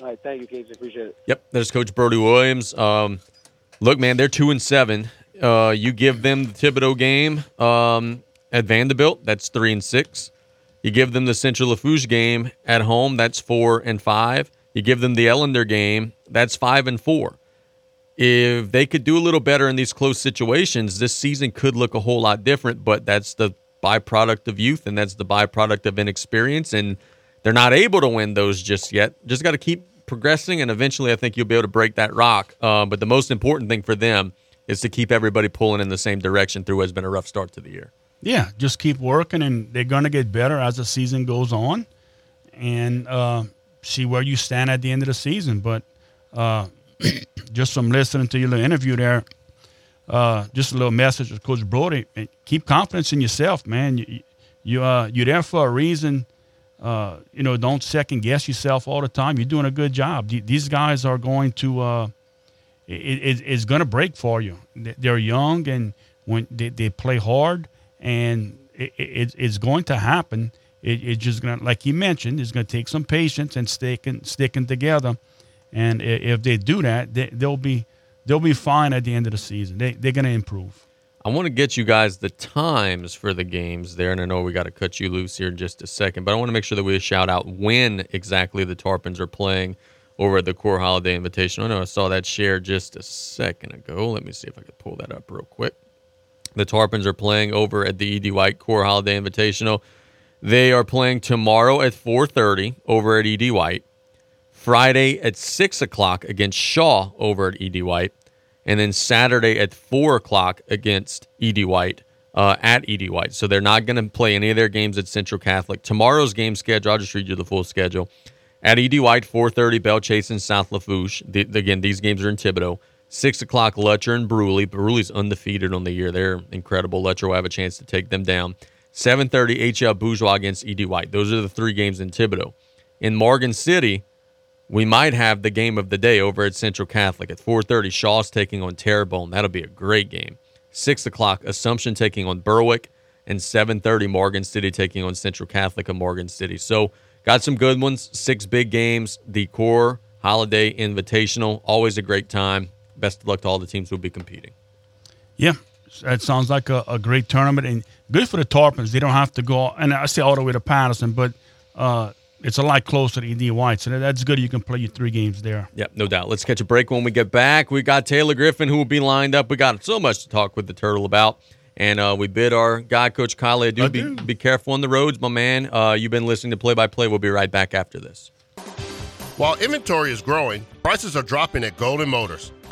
All right. Thank you, Casey. Appreciate it. Yep. There's Coach Brody Williams. Um, look, man, they're two and seven. Uh, you give them the Thibodaux game um, at Vanderbilt. That's three and six. You give them the Central Lafourche game at home. That's four and five. You give them the Ellender game, that's five and four. If they could do a little better in these close situations, this season could look a whole lot different. But that's the byproduct of youth, and that's the byproduct of inexperience. And they're not able to win those just yet. Just got to keep progressing, and eventually, I think you'll be able to break that rock. Uh, but the most important thing for them is to keep everybody pulling in the same direction through what has been a rough start to the year. Yeah, just keep working, and they're going to get better as the season goes on, and uh, see where you stand at the end of the season. But uh, [clears throat] just from listening to your little interview there, uh, just a little message of Coach Brody: keep confidence in yourself, man. You, you uh, you're there for a reason. Uh, you know, don't second guess yourself all the time. You're doing a good job. These guys are going to. Uh, it, it, it's going to break for you. They're young and when they, they play hard and it, it, it's going to happen. It, it's just going to, like you mentioned, it's going to take some patience and sticking sticking together. And if they do that, they, they'll be they'll be fine at the end of the season. They they're going to improve. I want to get you guys the times for the games there, and I know we got to cut you loose here in just a second, but I want to make sure that we shout out when exactly the Tarpons are playing over at the Core Holiday Invitation. I know I saw that share just a second ago. Let me see if I can pull that up real quick. The Tarpons are playing over at the ED White Core Holiday Invitational. They are playing tomorrow at 4:30 over at ED White. Friday at six o'clock against Shaw over at ED White, and then Saturday at four o'clock against ED White uh, at ED White. So they're not going to play any of their games at Central Catholic. Tomorrow's game schedule. I'll just read you the full schedule. At ED White, 4:30 Belle Chasse and South Lafourche. The, again, these games are in Thibodaux. Six o'clock, Lutcher and Brusly. Brusly's undefeated on the year. They're incredible. Lutcher will have a chance to take them down. 7:30 HL Bourgeois against ED White. Those are the three games in Thibodaux. In Morgan City, we might have the game of the day over at Central Catholic at 4:30. Shaw's taking on Terrebonne. That'll be a great game. Six o'clock, Assumption taking on Berwick, and 7:30 Morgan City taking on Central Catholic of Morgan City. So got some good ones. Six big games. The core holiday invitational, always a great time best of luck to all the teams who will be competing. Yeah, that sounds like a, a, great tournament and good for the Tarpons. They don't have to go, and I say all the way to Patterson, but uh, it's a lot closer to ED White, so that's good. You can play your three games there. Yep, no doubt. Let's catch a break when we get back. We got Taylor Griffin who will be lined up. We got so much to talk with the Turtle about. And uh, we bid our guy, Coach Kyle, do be, be careful on the roads, my man. Uh, you've been listening to Play by Play. We'll be right back after this. While inventory is growing, prices are dropping at Golden Motors.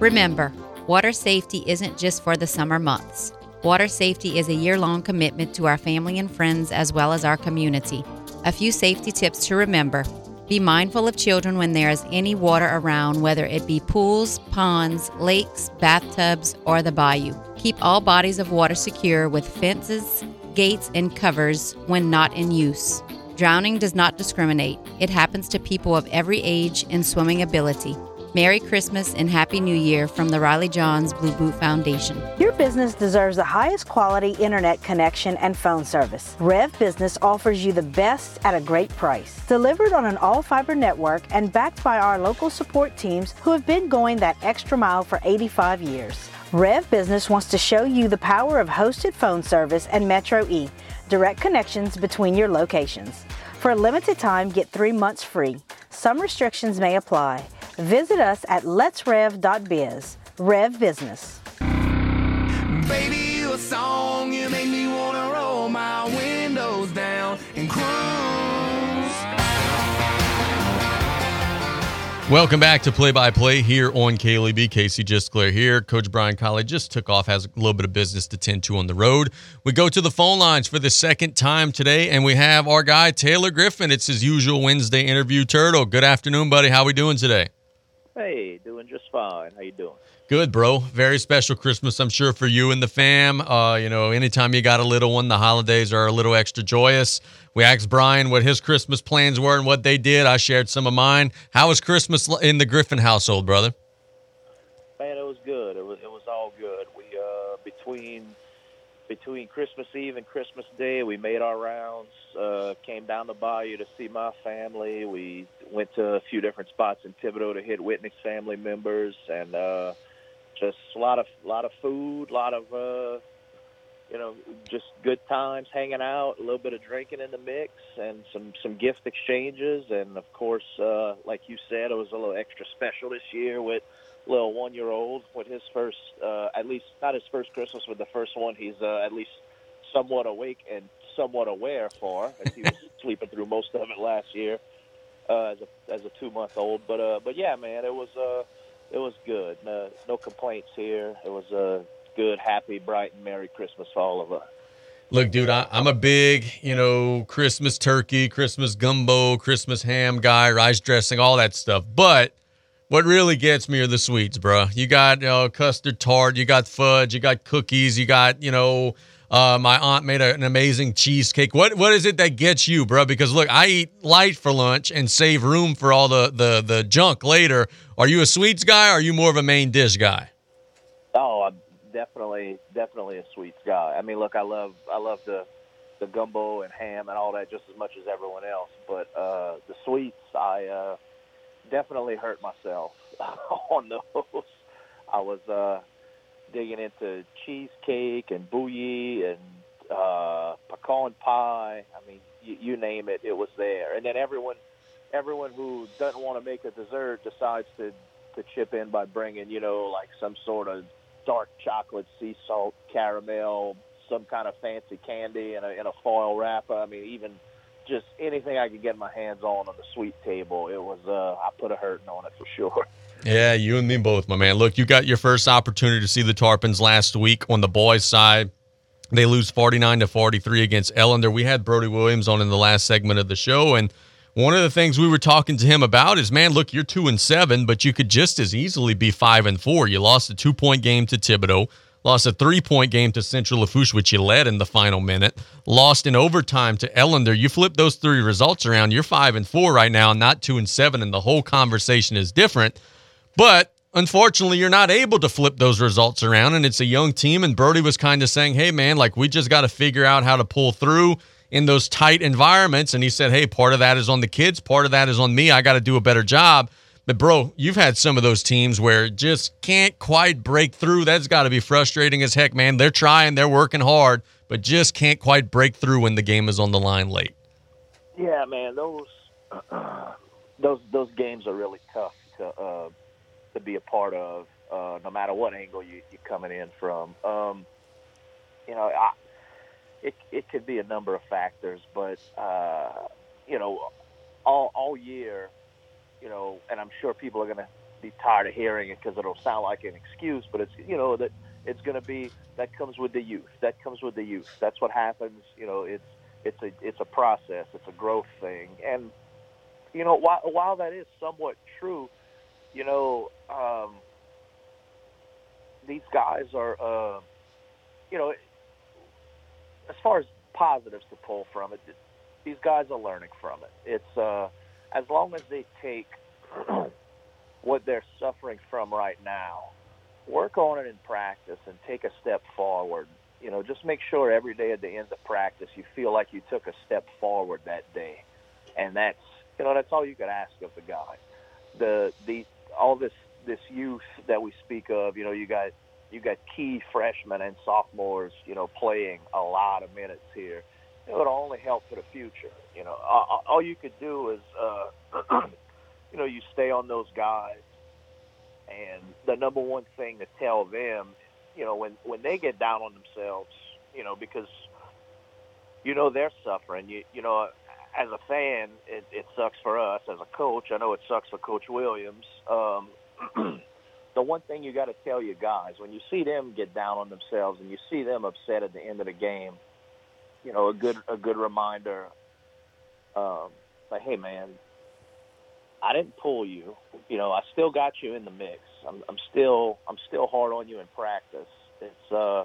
Remember, water safety isn't just for the summer months. Water safety is a year long commitment to our family and friends as well as our community. A few safety tips to remember be mindful of children when there is any water around, whether it be pools, ponds, lakes, bathtubs, or the bayou. Keep all bodies of water secure with fences, gates, and covers when not in use. Drowning does not discriminate, it happens to people of every age and swimming ability. Merry Christmas and Happy New Year from the Riley Johns Blue Boot Foundation. Your business deserves the highest quality internet connection and phone service. Rev Business offers you the best at a great price. Delivered on an all fiber network and backed by our local support teams who have been going that extra mile for 85 years. Rev Business wants to show you the power of hosted phone service and Metro E, direct connections between your locations. For a limited time, get three months free. Some restrictions may apply. Visit us at letsrev.biz. Rev Business. Baby, you a song, you make me wanna roll my windows down and cruise. Welcome back to Play by Play here on KLEB. Casey Gisclair here. Coach Brian Colley just took off, has a little bit of business to tend to on the road. We go to the phone lines for the second time today, and we have our guy Taylor Griffin. It's his usual Wednesday interview turtle. Good afternoon, buddy. How are we doing today? Hey, doing just fine. How you doing? Good, bro. Very special Christmas, I'm sure, for you and the fam. Uh, you know, anytime you got a little one, the holidays are a little extra joyous. We asked Brian what his Christmas plans were and what they did. I shared some of mine. How was Christmas in the Griffin household, brother? Man, it was good. It was it was all good. We uh between between Christmas Eve and Christmas Day, we made our rounds. Uh, came down the bayou to see my family. We went to a few different spots in Thibodaux to hit Whitney's family members, and uh, just a lot of lot of food, a lot of uh, you know, just good times hanging out, a little bit of drinking in the mix, and some some gift exchanges, and of course, uh, like you said, it was a little extra special this year with little one year old with his first, uh, at least not his first Christmas, but the first one he's uh, at least somewhat awake and somewhat aware for, as he was [laughs] sleeping through most of it last year uh, as a as a two month old. But uh, but yeah, man, it was uh, it was good. No, no complaints here. It was a good, happy, bright, and merry Christmas for all of us. Look, dude, I, I'm a big, you know, Christmas turkey, Christmas gumbo, Christmas ham guy, rice dressing, all that stuff. But what really gets me are the sweets, bro. You got you know, custard tart, you got fudge, you got cookies, you got, you know, uh, my aunt made a, an amazing cheesecake. What what is it that gets you, bro? Because look, I eat light for lunch and save room for all the the the junk later. Are you a sweets guy? Or are you more of a main dish guy? Oh, I'm definitely definitely a sweets guy. I mean, look, I love I love the the gumbo and ham and all that just as much as everyone else. But uh, the sweets, I uh, definitely hurt myself [laughs] on those. I was uh, digging into cheesecake and bouillie and uh, pecan pie. I mean, you, you name it, it was there. And then everyone, everyone who doesn't want to make a dessert decides to to chip in by bringing, you know, like some sort of dark chocolate, sea salt, caramel, some kind of fancy candy in a in a foil wrapper. I mean, even just anything I could get my hands on on the sweet table. It was uh, I put a hurting on it for sure. Yeah, you and me both, my man. Look, you got your first opportunity to see the Tarpons last week on the boys' side. They lose 49 to 43 against Ellender. We had Brody Williams on in the last segment of the show, and one of the things we were talking to him about is, man, look, you're two and seven, but you could just as easily be five and four. You lost a two point game to Thibodaux, lost a three point game to Central Lafourche, which you led in the final minute, lost in overtime to Ellender. You flip those three results around, you're five and four right now, not two and seven, and the whole conversation is different. But unfortunately, you're not able to flip those results around, and it's a young team. And Brody was kind of saying, hey, man, like we just got to figure out how to pull through in those tight environments. And he said, hey, part of that is on the kids, part of that is on me. I got to do a better job. But, bro, you've had some of those teams where just can't quite break through. That's got to be frustrating as heck, man. They're trying, they're working hard, but just can't quite break through when the game is on the line late. Yeah, man, those [clears throat] those those games are really tough to uh, to be a part of, uh, no matter what angle you, you're coming in from. Um, you know, I, it it could be a number of factors, but uh, you know, all all year, you know, and I'm sure people are going to be tired of hearing it because it'll sound like an excuse, but it's you know that it's going to be that comes with the youth. That comes with the youth. That's what happens. You know, it's it's a it's a process. It's a growth thing, and you know, while while that is somewhat true, you know, um, these guys are, uh, you know, as far as positives to pull from it, these guys are learning from it. It's uh, as long as they take [clears throat] what they're suffering from right now, work on it in practice, and take a step forward. You know, just make sure every day at the end of practice you feel like you took a step forward that day, and that's you know that's all you could ask of the guy. The the all this this youth that we speak of, you know, you got you got key freshmen and sophomores, you know, playing a lot of minutes here. It would only help for the future. You know, all, all you could do is, uh, [clears throat] you know, you stay on those guys, and the number one thing to tell them, you know, when when they get down on themselves, you know, because you know they're suffering. You you know, as a fan, it, it sucks for us. As a coach, I know it sucks for Coach Williams. Um, [clears throat] the one thing you got to tell your guys when you see them get down on themselves and you see them upset at the end of the game, you know, a good a good reminder. Um, like, hey man, I didn't pull you. You know, I still got you in the mix. I'm, I'm still I'm still hard on you in practice. It's uh,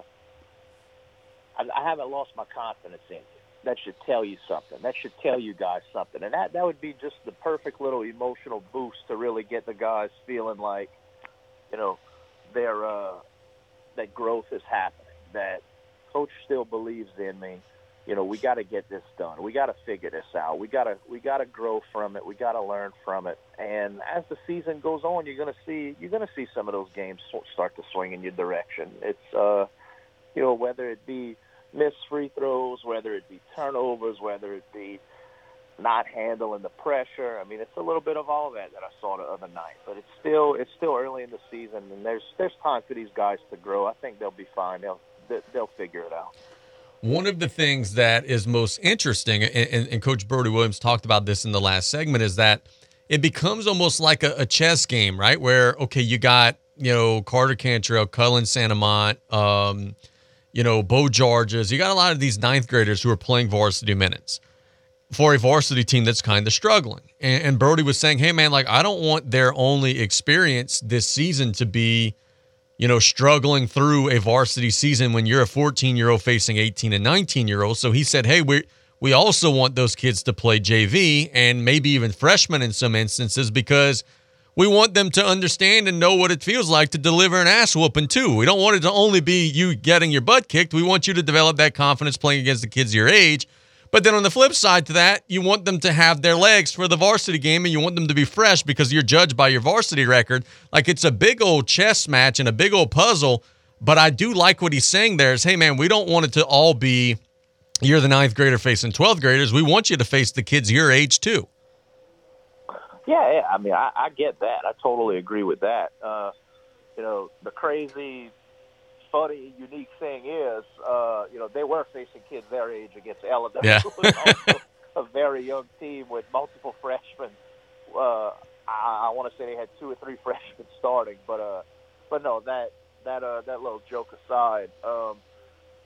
I, I haven't lost my confidence in you. That should tell you something. That should tell you guys something, and that that would be just the perfect little emotional boost to really get the guys feeling like, you know, their uh, that growth is happening. That coach still believes in me you know, we got to get this done. We got to figure this out. We got to we got to grow from it. We got to learn from it. And as the season goes on, you're going to see you're going to see some of those games start to swing in your direction. It's uh, you know, whether it be missed free throws, whether it be turnovers, whether it be not handling the pressure. I mean, it's a little bit of all that that I saw the other night. But it's still it's still early in the season, and there's there's time for these guys to grow. I think they'll be fine. They'll they'll figure it out. One of the things that is most interesting, and, and, Coach Brody Williams talked about this in the last segment, is that it becomes almost like a, a chess game, right? Where okay, you got you know Carter Cantrell, Cullen Santamont, um, you know Bo Georges. You got a lot of these ninth graders who are playing varsity minutes for a varsity team that's kind of struggling. And, and Brody was saying, "Hey man, like I don't want their only experience this season to be." You know, struggling through a varsity season when you're a 14 year old facing 18 and 19 year olds. So he said, hey, we we also want those kids to play JV and maybe even freshmen in some instances because we want them to understand and know what it feels like to deliver an ass whooping too. We don't want it to only be you getting your butt kicked. We want you to develop that confidence playing against the kids your age but then on the flip side to that, you want them to have their legs for the varsity game and you want them to be fresh because you're judged by your varsity record. Like it's a big old chess match and a big old puzzle. But I do like what he's saying there is, hey, man, we don't want it to all be you're the ninth grader facing 12th graders. We want you to face the kids your age too. Yeah, yeah. I mean, I, I get that. I totally agree with that. Uh, you know, the crazy funny, unique thing is, uh, you know, they were facing kids their age against Ellendale, yeah. [laughs] also a very young team with multiple freshmen. Uh, I, I want to say they had two or three [laughs] freshmen starting, but uh, but no, that that uh, that little joke aside, um,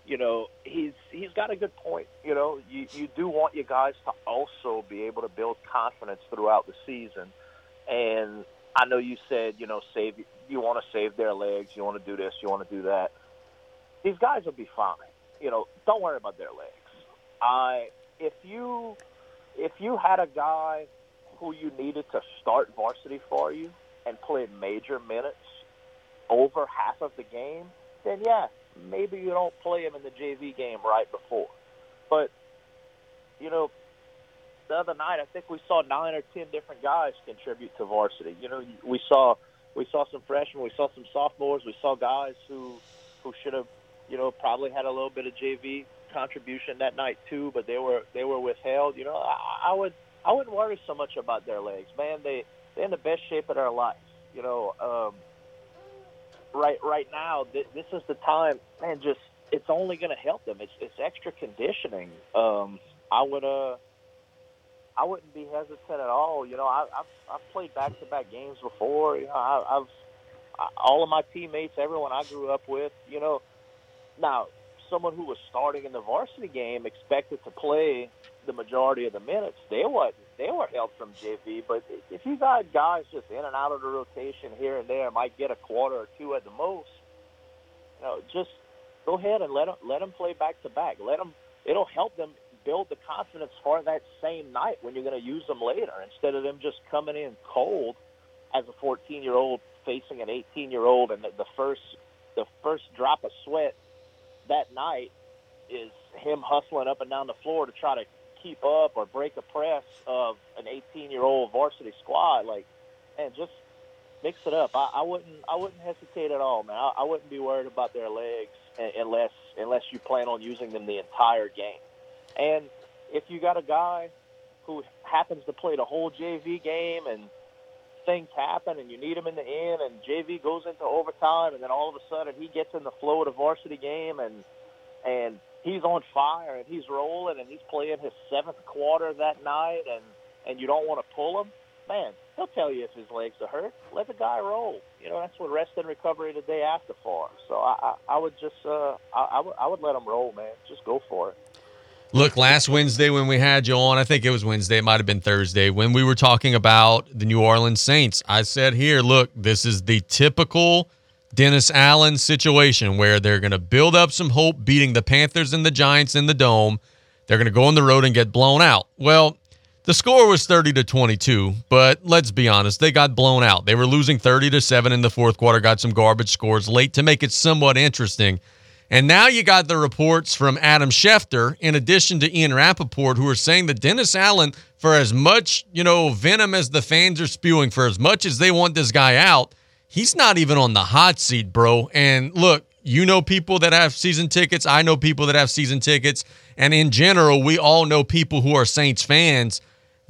you know, he's he's got a good point. You know, you you do want your guys to also be able to build confidence throughout the season, and I know you said, you know, save you want to save their legs, you want to do this, you want to do that these guys will be fine. You know, don't worry about their legs. I if you if you had a guy who you needed to start varsity for you and play major minutes over half of the game, then yeah, maybe you don't play him in the JV game right before. But you know, the other night I think we saw nine or ten different guys contribute to varsity. You know, we saw we saw some freshmen, we saw some sophomores, we saw guys who who should have you know, probably had a little bit of JV contribution that night too, but they were they were withheld. You know, I, I would I wouldn't worry so much about their legs, man. They they're in the best shape of their life. You know, um, right right now th- this is the time, man. Just it's only going to help them. It's it's extra conditioning. Um, I would uh. I wouldn't be hesitant at all. You know, I, I've I've played back to back games before. You know, I, I've I, all of my teammates, everyone I grew up with. You know, now, someone who was starting in the varsity game expected to play the majority of the minutes. They were they were held from JV, but if you got guys just in and out of the rotation here and there, might get a quarter or two at the most. You know, just go ahead and let them let them play back to back. Let them. It'll help them build the confidence for that same night when you're going to use them later, instead of them just coming in cold as a 14 year old facing an 18 year old, and the, the first the first drop of sweat that night is him hustling up and down the floor to try to keep up or break a press of an 18 year old varsity squad. Like, and just mix it up. I, I wouldn't I wouldn't hesitate at all, man. I, I wouldn't be worried about their legs unless unless you plan on using them the entire game. And if you got a guy who happens to play the whole JV game and things happen and you need him in the end and JV goes into overtime and then all of a sudden he gets in the flow of the varsity game and and he's on fire and he's rolling and he's playing his seventh quarter that night and and you don't want to pull him, man, he'll tell you if his legs are hurt. Let the guy roll. You know that's what rest and recovery the day after for. So I I, I would just uh I, I would I would let him roll, man. Just go for it. Look, last Wednesday when we had you on, I think it was Wednesday, it might have been Thursday, when we were talking about the New Orleans Saints, I said here, look, this is the typical Dennis Allen situation where they're going to build up some hope beating the Panthers and the Giants in the dome. They're going to go on the road and get blown out. Well, the score was 30 to 22, but let's be honest, they got blown out. They were losing 30 to 7 in the fourth quarter, got some garbage scores late to make it somewhat interesting. And now you got the reports from Adam Schefter, in addition to Ian Rapoport, who are saying that Dennis Allen, for as much, you know, venom as the fans are spewing, for as much as they want this guy out, he's not even on the hot seat, bro. And look, you know people that have season tickets. I know people that have season tickets. And in general, we all know people who are Saints fans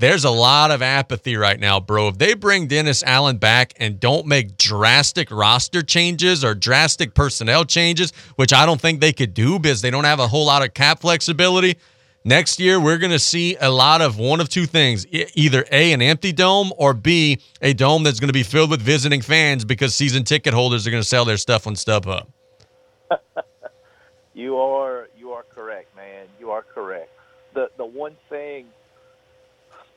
there's a lot of apathy right now, bro. If they bring Dennis Allen back and don't make drastic roster changes or drastic personnel changes, which I don't think they could do because they don't have a whole lot of cap flexibility, next year we're going to see a lot of one of two things either A, an empty dome, or B, a dome that's going to be filled with visiting fans because season ticket holders are going to sell their stuff on StubHub. [laughs] you are you are correct, man. You are correct. The the one thing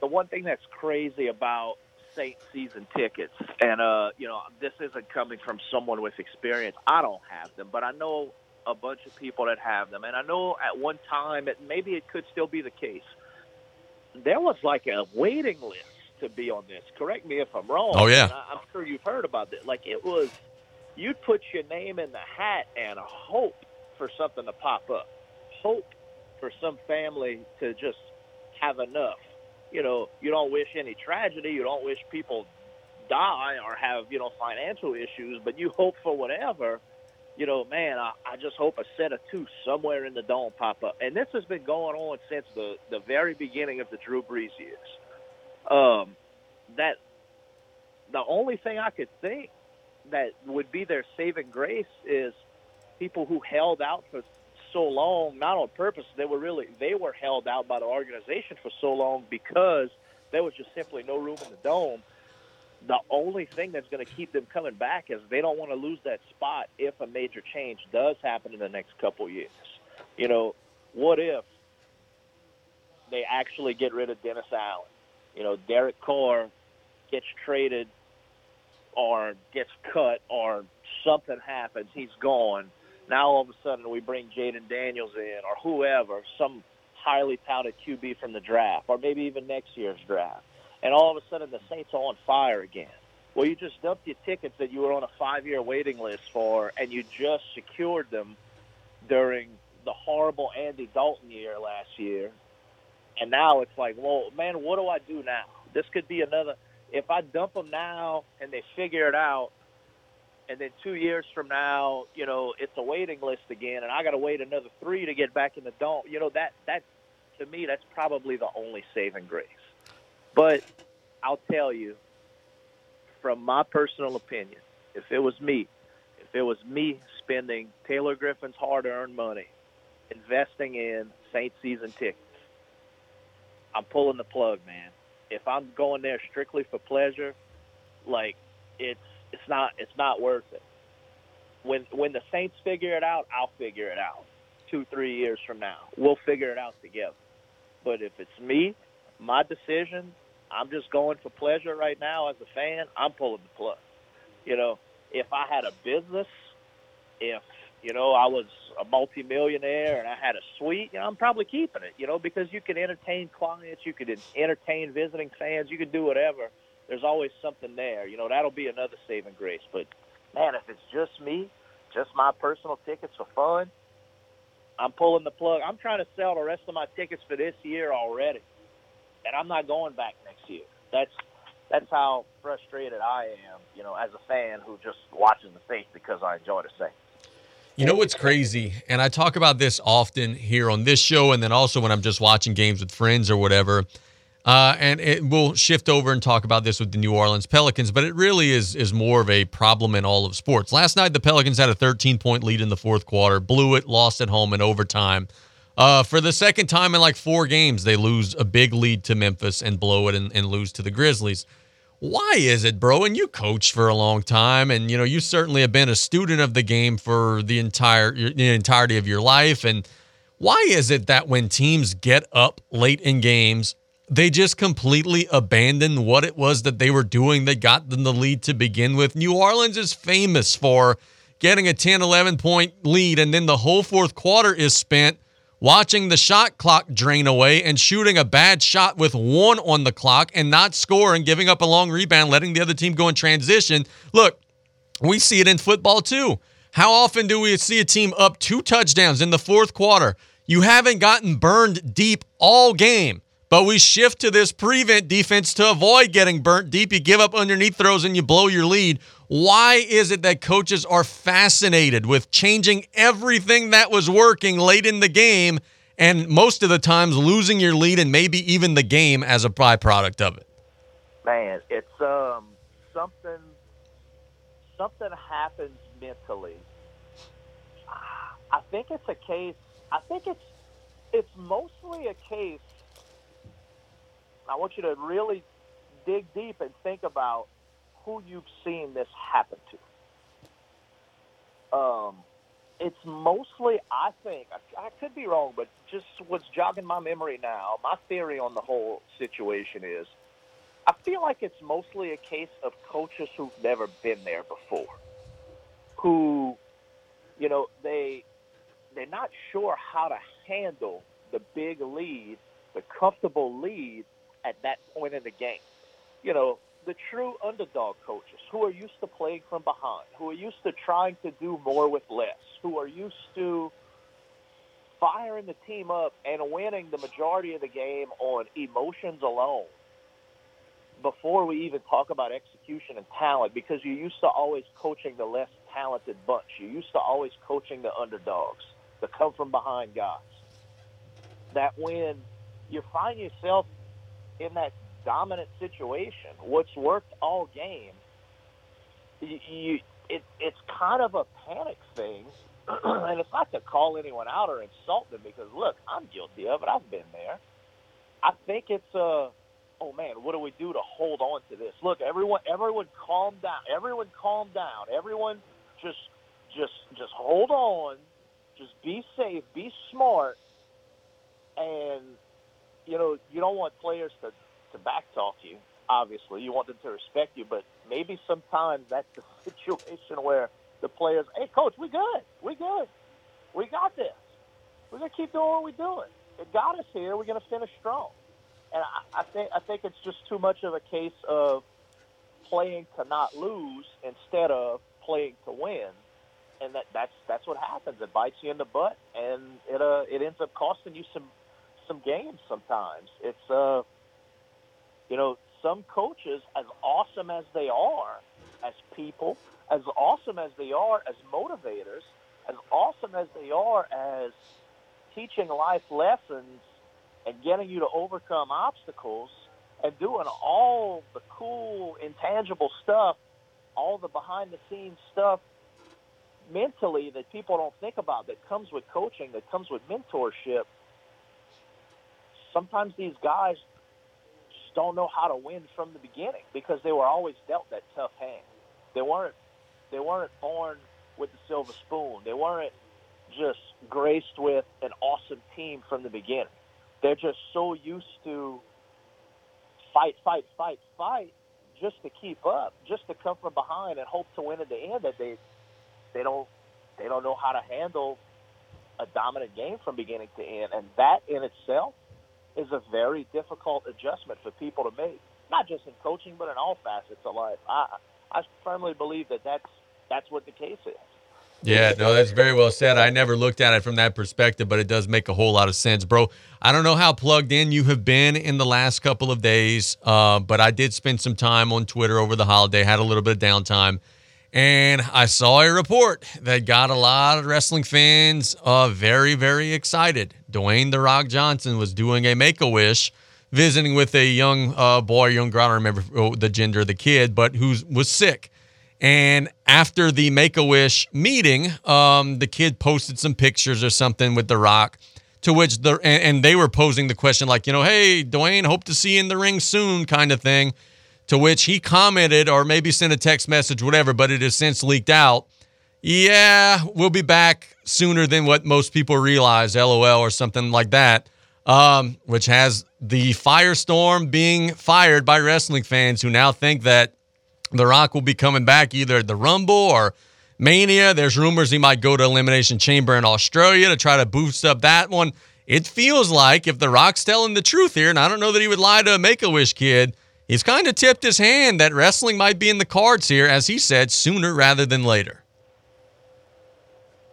the one thing that's crazy about Saint season tickets, and uh, you know, this isn't coming from someone with experience. I don't have them, but I know a bunch of people that have them, and I know at one time, it, maybe it could still be the case. There was like a waiting list to be on this. Correct me if I'm wrong. Oh yeah, I, I'm sure you've heard about this. Like it was, you'd put your name in the hat and hope for something to pop up, hope for some family to just have enough you know, you don't wish any tragedy. You don't wish people die or have, you know, financial issues, but you hope for whatever. You know, man, I, I just hope a set of two somewhere in the dome pop up. And this has been going on since the, the very beginning of the Drew Brees years. Um, that the only thing I could think that would be their saving grace is people who held out for so long, not on purpose. They were really they were held out by the organization for so long because there was just simply no room in the dome. The only thing that's going to keep them coming back is they don't want to lose that spot if a major change does happen in the next couple years. You know, what if they actually get rid of Dennis Allen? You know, Derek Carr gets traded or gets cut or something happens, he's gone now all of a sudden we bring Jayden Daniels in or whoever, some highly touted QB from the draft, or maybe even next year's draft, and all of a sudden the Saints are on fire again. Well, you just dumped your tickets that you were on a five-year waiting list for, and you just secured them during the horrible Andy Dalton year last year, and now it's like, well, man, what do I do now? This could be another. If I dump them now and they figure it out, and then two years from now, you know, it's a waiting list again, and I got to wait another three to get back in the dome. You know, that that to me, that's probably the only saving grace. But I'll tell you, from my personal opinion, if it was me, if it was me spending Taylor Griffin's hard-earned money, investing in Saint season tickets, I'm pulling the plug, man. If I'm going there strictly for pleasure, like it's it's not it's not worth it. When when the Saints figure it out, I'll figure it out. Two three years from now, we'll figure it out together. But if it's me, my decision, I'm just going for pleasure right now as a fan. I'm pulling the plug. You know, if I had a business, if you know I was a multimillionaire and I had a suite, you know, I'm probably keeping it. You know, because you can entertain clients, you could entertain visiting fans, you could do whatever there's always something there. You know, that'll be another saving grace. But man, if it's just me, just my personal tickets for fun, I'm pulling the plug. I'm trying to sell the rest of my tickets for this year already, and I'm not going back next year. That's that's how frustrated I am, you know, as a fan who just watches the Saints because I enjoy the Saints. You know what's crazy, and I talk about this often here on this show, and then also when I'm just watching games with friends or whatever. Uh, and it, we'll shift over and talk about this with the New Orleans Pelicans, but it really is is more of a problem in all of sports. Last night, the Pelicans had a 13 point lead in the fourth quarter, blew it, lost at home in overtime. Uh, for the second time in like four games, they lose a big lead to Memphis and blow it and, and lose to the Grizzlies. Why is it, bro? And you coached for a long time, and you know you certainly have been a student of the game for the entire the entirety of your life, and Why is it that when teams get up late in games, they just completely abandoned what it was that they were doing that got them the lead to begin with? New Orleans is famous for getting a 10, 11 point lead, and then the whole fourth quarter is spent watching the shot clock drain away and shooting a bad shot with one on the clock and not scoring, giving up a long rebound, letting the other team go in transition. Look, we see it in football too. How often do we see a team up two touchdowns in the fourth quarter? You haven't gotten burned deep all game, but we shift to this prevent defense to avoid getting burnt deep. You give up underneath throws and you blow your lead. Why is it that coaches are fascinated with changing everything that was working late in the game and most of the times losing your lead and maybe even the game as a byproduct of it? Man, it's um something something happens mentally. I think it's a case. I think it's it's mostly a case. I want you to really dig deep and think about who you've seen this happen to. Um, it's mostly, I think, I, I could be wrong, but just what's jogging my memory now, my theory on the whole situation is I feel like it's mostly a case of coaches who've never been there before, who, you know, they they're not sure how to handle the big lead, the comfortable lead at that point in the game. You know, the true underdog coaches who are used to playing from behind, who are used to trying to do more with less, who are used to firing the team up and winning the majority of the game on emotions alone before we even talk about execution and talent because you're used to always coaching the less talented bunch. You're used to always coaching the underdogs, the come from behind guys. That when you find yourself in that dominant situation, what's worked all game, you, you it, it's kind of a panic thing. [clears throat] and it's not to call anyone out or insult them because look, I'm guilty of it. I've been there. I think it's a oh man, what do we do to hold on to this? Look, everyone, everyone, calm down. Everyone, calm down. Everyone, just, just, just hold on. Just be safe. Be smart. And you know, you don't want players to to backtalk you. Obviously, you want them to respect you, but maybe sometimes that's the [laughs] situation where the players, hey, coach, we good, we good, we got this. We're gonna keep doing what we're doing. It got us here. We're gonna finish strong and I, I think I think it's just too much of a case of playing to not lose instead of playing to win, and that that's that's what happens. It bites you in the butt, and it uh it ends up costing you some some games. Sometimes it's uh you know some coaches, as awesome as they are as people, as awesome as they are as motivators, as awesome as they are as teaching life lessons and getting you to overcome obstacles and doing all the cool, intangible stuff, all the behind the scenes stuff mentally that people don't think about that comes with coaching, that comes with mentorship. Sometimes these guys just don't know how to win from the beginning because they were always dealt that tough hand. They weren't they weren't born with the silver spoon. They weren't just graced with an awesome team from the beginning they're just so used to fight, fight, fight, fight just to keep up, just to come from behind and hope to win at the end that they they don't they don't know how to handle a dominant game from beginning to end. And that in itself is a very difficult adjustment for people to make, not just in coaching, but in all facets of life. I I firmly believe that that's that's what the case is. Yeah, no, that's very well said. I never looked at it from that perspective, but it does make a whole lot of sense, bro. I don't know how plugged in you have been in the last couple of days, uh, but I did spend some time on Twitter over the holiday, had a little bit of downtime, and I saw a report that got a lot of wrestling fans uh, very, very excited. Dwayne The Rock Johnson was doing a make a wish, visiting with a young uh, boy, young girl, I don't remember the gender of the kid, but who was sick and after the Make a Wish meeting, um, the kid posted some pictures or something with The Rock, to which the and, and, they were posing the question like, you know, hey, Dwayne, hope to see you in the ring soon, kind of thing. To which he commented, or maybe sent a text message, whatever, but it has since leaked out. Yeah, we'll be back sooner than what most people realize, LOL, or something like that, um, which has the firestorm being fired by wrestling fans who now think that The Rock will be coming back either at the Rumble or Mania. There's rumors he might go to Elimination Chamber in Australia to try to boost up that one. It feels like if The Rock's telling the truth here, and I don't know that he would lie to a Make a Wish kid, he's kind of tipped his hand that wrestling might be in the cards here, as he said, sooner rather than later.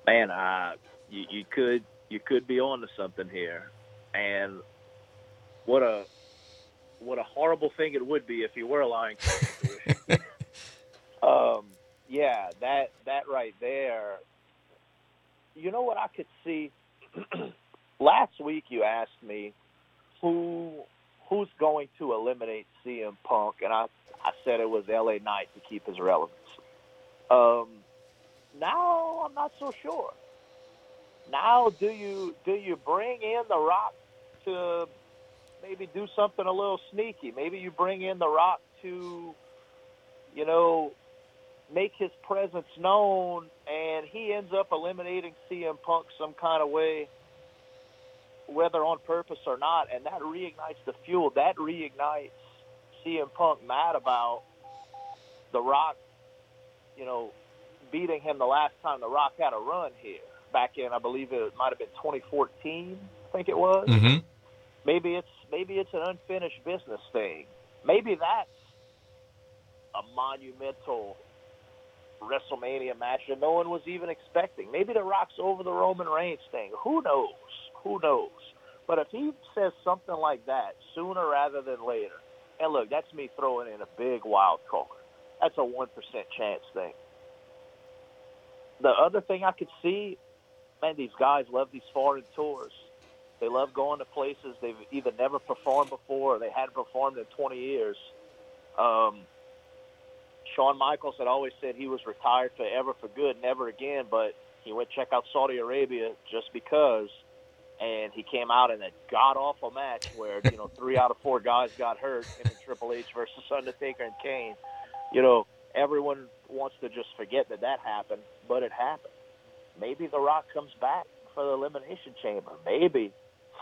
Man, uh, you, you could you could be on to something here, and what a what a horrible thing it would be if you were lying. [laughs] um, yeah, that that right there. You know what I could see. [clears throat] Last week, you asked me who who's going to eliminate CM Punk, and I I said it was LA Knight to keep his relevance. Um, now I'm not so sure. Now, do you do you bring in the Rock to maybe do something a little sneaky? Maybe you bring in the Rock to, you know, make his presence known, and he ends up eliminating CM Punk some kind of way, whether on purpose or not, and that reignites the fuel. That reignites CM Punk mad about the Rock, you know, beating him the last time the Rock had a run here back in I believe it might have been 2014. I think it was. Mm-hmm. Maybe it's maybe it's an unfinished business thing. Maybe that's a monumental WrestleMania match that no one was even expecting. Maybe the Rock's over the Roman Reigns thing. Who knows? Who knows? But if he says something like that sooner rather than later, and look, that's me throwing in a big wild card. That's a one percent chance thing. The other thing I could see, man, these guys love these foreign tours. They love going to places they've either never performed before or they hadn't performed in 20 years. Um, Shawn Michaels had always said he was retired forever for good, never again, but he went check out Saudi Arabia just because, and he came out in a god awful match where you know three out of four guys got hurt, and Triple H versus Undertaker and Kane. You know, everyone wants to just forget that that happened, but it happened. Maybe The Rock comes back for the Elimination Chamber. Maybe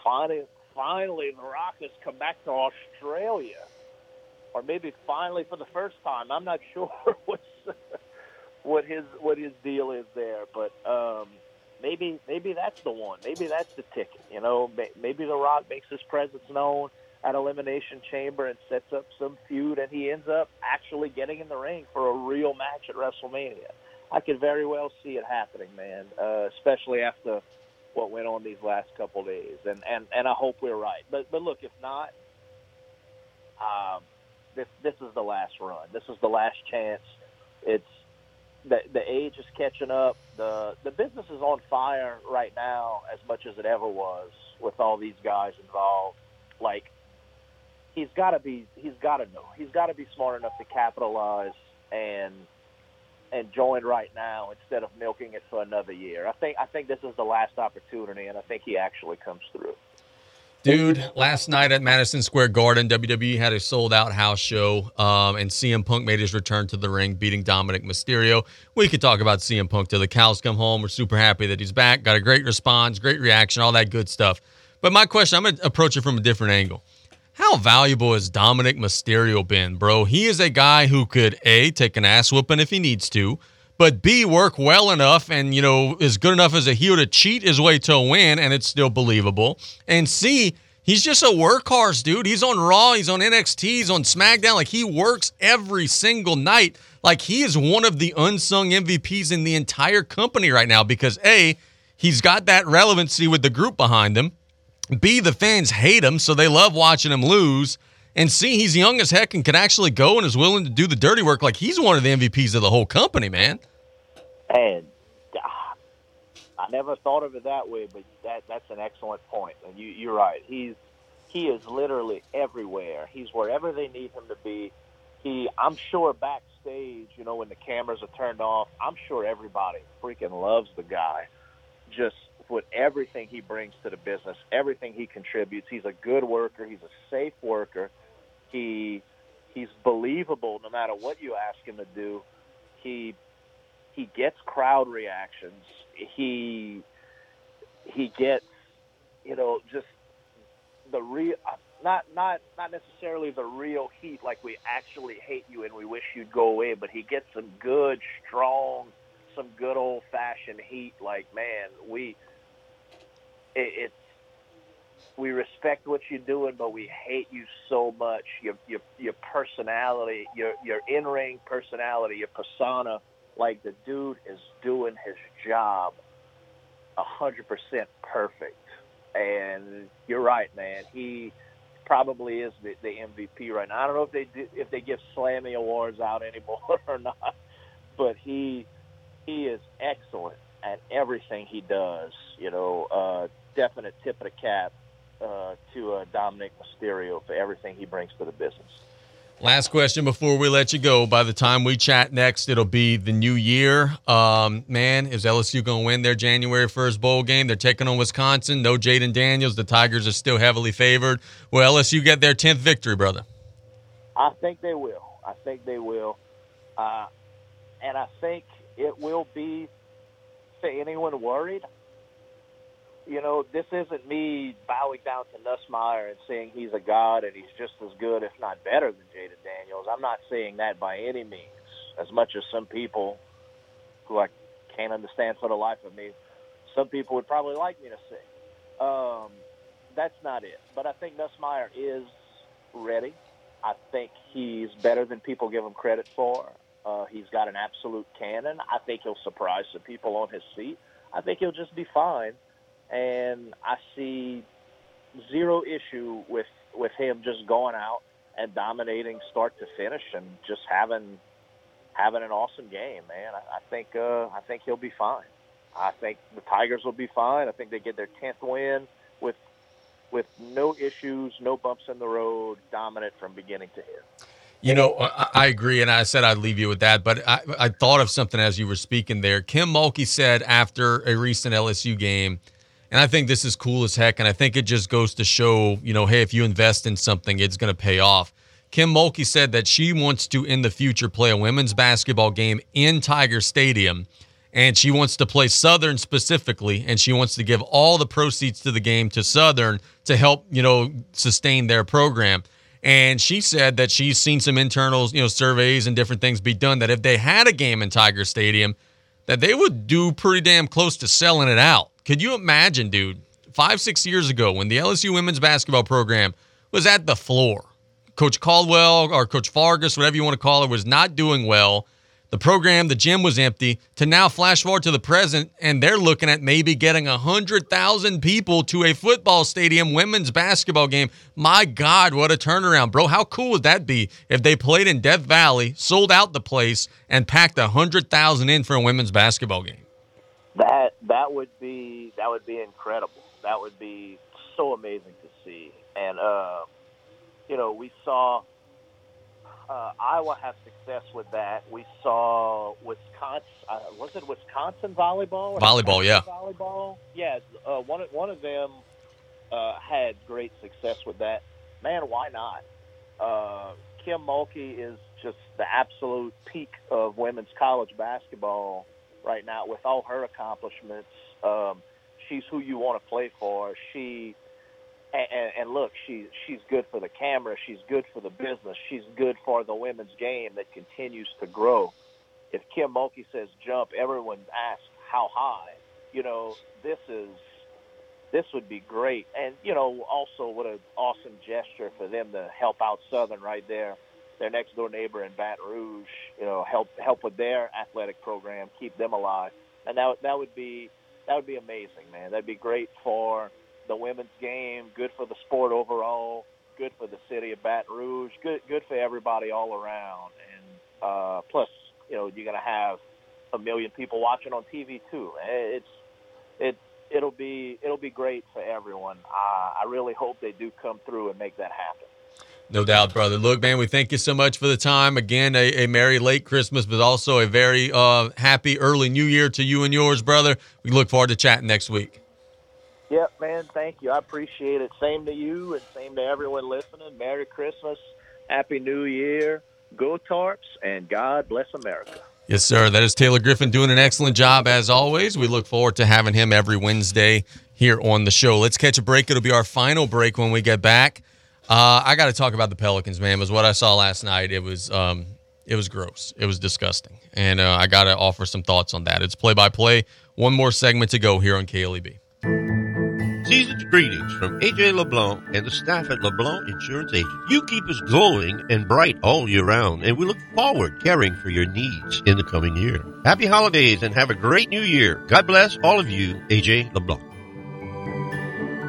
finally, finally, The Rock has come back to Australia or maybe finally for the first time. I'm not [laughs] sure what's what his what his deal is there, but um, maybe maybe that's the one. Maybe that's the ticket. You know, maybe The Rock makes his presence known at Elimination Chamber and sets up some feud, and he ends up actually getting in the ring for a real match at WrestleMania. I could very well see it happening, man. Uh, especially after what went on these last couple days, and and and I hope we're right. But but look, if not. Um, this this is the last run. This is the last chance. It's the the age is catching up. the The business is on fire right now, as much as it ever was, with all these guys involved. Like he's got to be, he's got to know, he's got to be smart enough to capitalize and and join right now instead of milking it for another year. I think I think this is the last opportunity, and I think he actually comes through. Dude, last night at Madison Square Garden, WWE had a sold out house show, um, and CM Punk made his return to the ring, beating Dominic Mysterio. We could talk about CM Punk till the cows come home. We're super happy that he's back. Got a great response, great reaction, all that good stuff. But my question, I'm going to approach it from a different angle. How valuable has Dominic Mysterio been, bro? He is a guy who could A, take an ass whooping if he needs to, but B, work well enough and, you know, is good enough as a heel to cheat his way to a win and it's still believable. And C, he's just a workhorse, dude. He's on Raw, he's on NXT, he's on SmackDown. Like he works every single night. Like he is one of the unsung MVPs in the entire company right now because A, he's got that relevancy with the group behind him. B, the fans hate him, so they love watching him lose. And see he's young as heck and can actually go and is willing to do the dirty work. Like he's one of the MVPs of the whole company, man. And uh, I never thought of it that way, but that that's an excellent point. And you, you're right. He's he is literally everywhere. He's wherever they need him to be. He, I'm sure backstage, you know, when the cameras are turned off, I'm sure everybody freaking loves the guy. Just with everything he brings to the business, everything he contributes. He's a good worker. He's a safe worker. He he's believable no matter what you ask him to do. He he gets crowd reactions. He he gets you know just the real uh, not not not necessarily the real heat like we actually hate you and we wish you'd go away, but he gets some good, strong, some good old fashioned heat. Like man, we it, it's we respect what you're doing, but we hate you so much. Your your your personality, your your in ring personality, your persona. Like the dude is doing his job a hundred percent perfect. And you're right, man. He probably is the, the MVP right now. I don't know if they do, if they give Slammy awards out [laughs] anymore or not, but he he is excellent at everything he does. You know, uh, definite tip of the cap uh, to uh, Dominic Mysterio for everything he brings to the business. Last question before we let you go. By the time we chat next, it'll be the new year. Um, man, is LSU going to win their January 1st bowl game? They're taking on Wisconsin. No Jayden Daniels. The Tigers are still heavily favored. Will LSU get their 10th victory, brother? I think they will. I think they will. Uh, and I think it will be, to anyone worried, you know, this isn't me bowing down to Nussmeier and saying he's a god and he's just as good, if not better, than Jayden Daniels. I'm not saying that by any means. As much as some people who I can't understand for the life of me, some people would probably like me to say. Um, that's not it. But I think Nussmeier is ready. I think he's better than people give him credit for. Uh, he's got an absolute cannon. I think he'll surprise some people on his seat. I think he'll just be fine and I see zero issue with with him just going out and dominating start to finish and just having having an awesome game, man. I, I think uh, I think he'll be fine. I think the Tigers will be fine. I think they get their tenth win with with no issues, no bumps in the road, dominant from beginning to end. You know, I, agree, and I said I'd leave you with that, but I, I thought of something as you were speaking there. Kim Mulkey said after a recent LSU game and I think this is cool as heck. And I think it just goes to show, you know, hey, if you invest in something, it's going to pay off. Kim Mulkey said that she wants to, in the future, play a women's basketball game in Tiger Stadium. And she wants to play Southern specifically. And she wants to give all the proceeds to the game to Southern to help, you know, sustain their program. And she said that she's seen some internal, you know, surveys and different things be done that if they had a game in Tiger Stadium, that they would do pretty damn close to selling it out. Could you imagine, dude, five, six years ago when the LSU women's basketball program was at the floor? Coach Caldwell or Coach Fargas, whatever you want to call it, was not doing well. The program, the gym was empty. To now flash forward to the present, and they're looking at maybe getting 100,000 people to a football stadium women's basketball game. My God, what a turnaround, bro. How cool would that be if they played in Death Valley, sold out the place, and packed 100,000 in for a women's basketball game? That that would be that would be incredible. That would be so amazing to see. And uh, you know, we saw uh, Iowa have success with that. We saw Wisconsin. Uh, was it Wisconsin volleyball? volleyball, yeah. Volleyball, yeah. Uh, one one of them uh, had great success with that. Man, why not? Uh, Kim Mulkey is just the absolute peak of women's college basketball right now with all her accomplishments. Um, she's who you want to play for. She and, and look, she she's good for the camera. She's good for the business. She's good for the women's game that continues to grow. If Kim Mulkey says jump, everyone asks how high. You know, this is this would be great. And you know, also what an awesome gesture for them to help out Southern right there their next door neighbor in Baton Rouge, you know, help help with their athletic program, keep them alive, and that that would be that would be amazing, man. That'd be great for the women's game, good for the sport overall, good for the city of Baton Rouge, good good for everybody all around, and uh, plus, you know, you're gonna have a million people watching on TV too. It's it it'll be it'll be great for everyone. Uh, I really hope they do come through and make that happen. No doubt, brother. Look, man, we thank you so much for the time. Again, a, a merry late Christmas, but also a very uh, happy early New Year to you and yours, brother. We look forward to chatting next week. Yep, man. Thank you. I appreciate it. Same to you, and same to everyone listening. Merry Christmas, Happy New Year. Go Tarps, and God bless America. Yes, sir. That is Taylor Griffin doing an excellent job as always. We look forward to having him every Wednesday here on the show. Let's catch a break. It'll be our final break when we get back. Uh, I got to talk about the Pelicans, man. Was what I saw last night. It was um, it was gross. It was disgusting, and uh, I got to offer some thoughts on that. It's play by play. One more segment to go here on KLEB. Season's greetings from AJ LeBlanc and the staff at LeBlanc Insurance Agent. You keep us glowing and bright all year round, and we look forward caring for your needs in the coming year. Happy holidays and have a great new year. God bless all of you, AJ LeBlanc.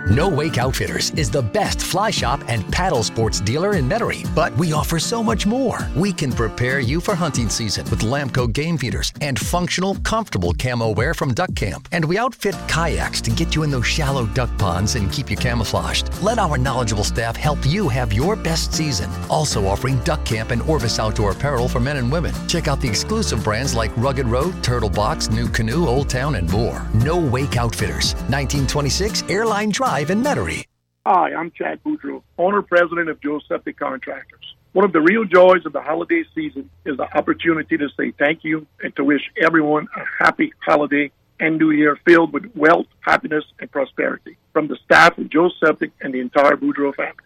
No Wake Outfitters is the best fly shop and paddle sports dealer in Metairie, but we offer so much more. We can prepare you for hunting season with Lamco game feeders and functional, comfortable camo wear from Duck Camp. And we outfit kayaks to get you in those shallow duck ponds and keep you camouflaged. Let our knowledgeable staff help you have your best season. Also offering Duck Camp and Orvis outdoor apparel for men and women. Check out the exclusive brands like Rugged Road, Turtle Box, NuCanoe, Old Town, and more. No Wake Outfitters, 1926 Airline Drive in Metairie. Hi, I'm Chad Boudreau, owner president of Joe Septic Contractors. One of the real joys of the holiday season is the opportunity to say thank you and to wish everyone a happy holiday and new year filled with wealth, happiness, and prosperity from the staff of Joe Septic and the entire Boudreau family.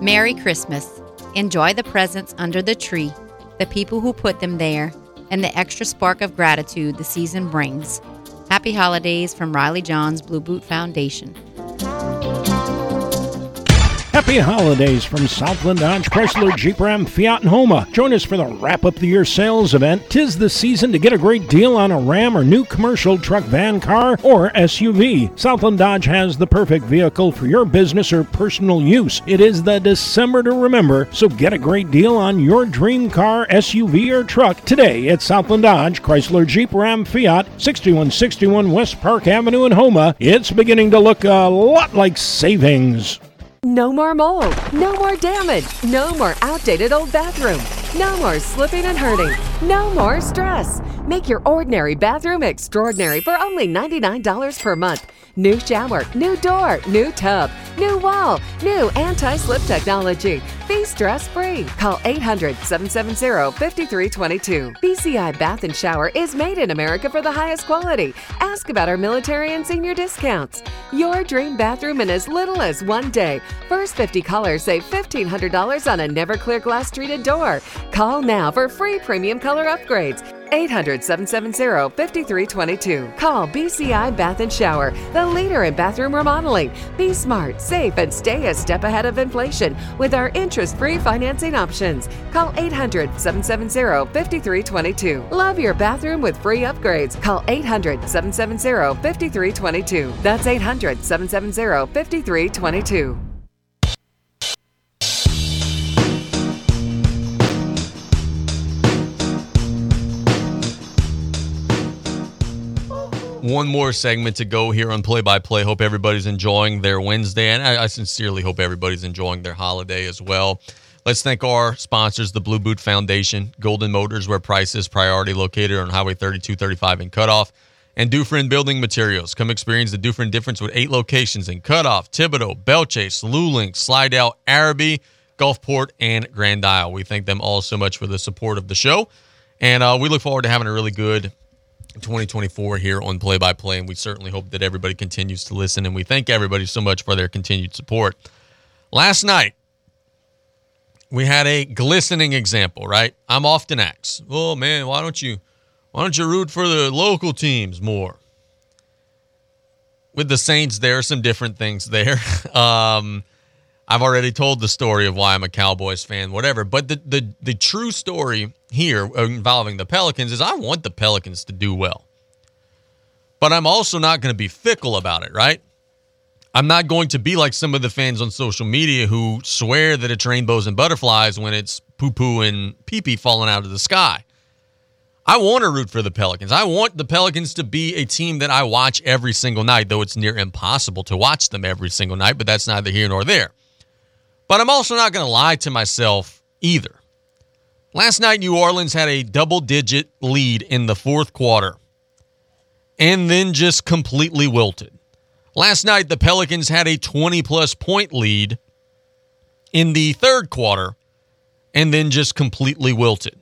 Merry Christmas. Enjoy the presents under the tree, the people who put them there, and the extra spark of gratitude the season brings. Happy holidays from Riley Johns Blue Boot Foundation. Happy holidays from Southland Dodge Chrysler Jeep Ram Fiat and Houma. Join us for the wrap up the year sales event. Tis the season to get a great deal on a Ram or new commercial truck, van, car, or SUV. Southland Dodge has the perfect vehicle for your business or personal use. It is the December to remember, so get a great deal on your dream car, SUV, or truck today at Southland Dodge Chrysler Jeep Ram Fiat, 6161 West Park Avenue in Houma. It's beginning to look a lot like savings. No more mold. No more damage. No more outdated old bathroom. No more slipping and hurting. No more stress. Make your ordinary bathroom extraordinary for only $99 per month. New shower, new door, new tub, new wall, new anti slip technology. Be stress free. Call 800 770 5322. BCI Bath and Shower is made in America for the highest quality. Ask about our military and senior discounts. Your dream bathroom in as little as one day. First 50 callers save $1,500 on a never clear glass treated door. Call now for free premium color upgrades. 800 770 5322. Call BCI Bath and Shower, the leader in bathroom remodeling. Be smart, safe, and stay a step ahead of inflation with our interest free financing options. Call 800 770 5322. Love your bathroom with free upgrades. Call 800 770 5322. That's 800 770 5322. One more segment to go here on Play by Play. Hope everybody's enjoying their Wednesday, and I, I sincerely hope everybody's enjoying their holiday as well. Let's thank our sponsors, the Blue Boot Foundation, Golden Motors, where price is priority, located on Highway 3235 in Cut Off, and Dufresne Building Materials. Come experience the Dufresne difference with eight locations in Cut Off, Thibodaux, Belle Chasse, Luling, Slidell, Arabi, Gulfport, and Grand Isle. We thank them all so much for the support of the show, and uh, we look forward to having a really good 2024 here on Play by Play, and we certainly hope that everybody continues to listen. And we thank everybody so much for their continued support. Last night, we had a glistening example, right? I'm often asked, "Oh man, why don't you, why don't you root for the local teams more?" With the Saints, there are some different things there. [laughs] um, I've already told the story of why I'm a Cowboys fan, whatever. But the the the true story here involving the Pelicans is I want the Pelicans to do well. But I'm also not going to be fickle about it, right? I'm not going to be like some of the fans on social media who swear that it's rainbows and butterflies when it's poo poo and pee pee falling out of the sky. I want to root for the Pelicans. I want the Pelicans to be a team that I watch every single night, though it's near impossible to watch them every single night, but that's neither here nor there. But I'm also not going to lie to myself either. Last night, New Orleans had a double digit lead in the fourth quarter and then just completely wilted. Last night, the Pelicans had a 20 plus point lead in the third quarter and then just completely wilted.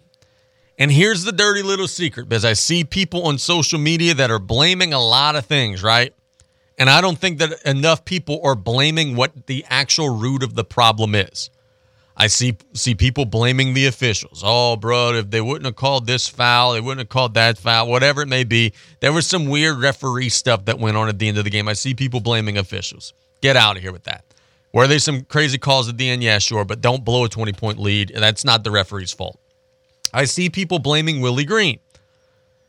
And here's the dirty little secret because I see people on social media that are blaming a lot of things, right? And I don't think that enough people are blaming what the actual root of the problem is. I see see people blaming the officials. Oh, bro, if they wouldn't have called this foul, they wouldn't have called that foul, whatever it may be. There was some weird referee stuff that went on at the end of the game. I see people blaming officials. Get out of here with that. Were there some crazy calls at the end? Yeah, sure, but don't blow a 20 point lead. That's not the referee's fault. I see people blaming Willie Green.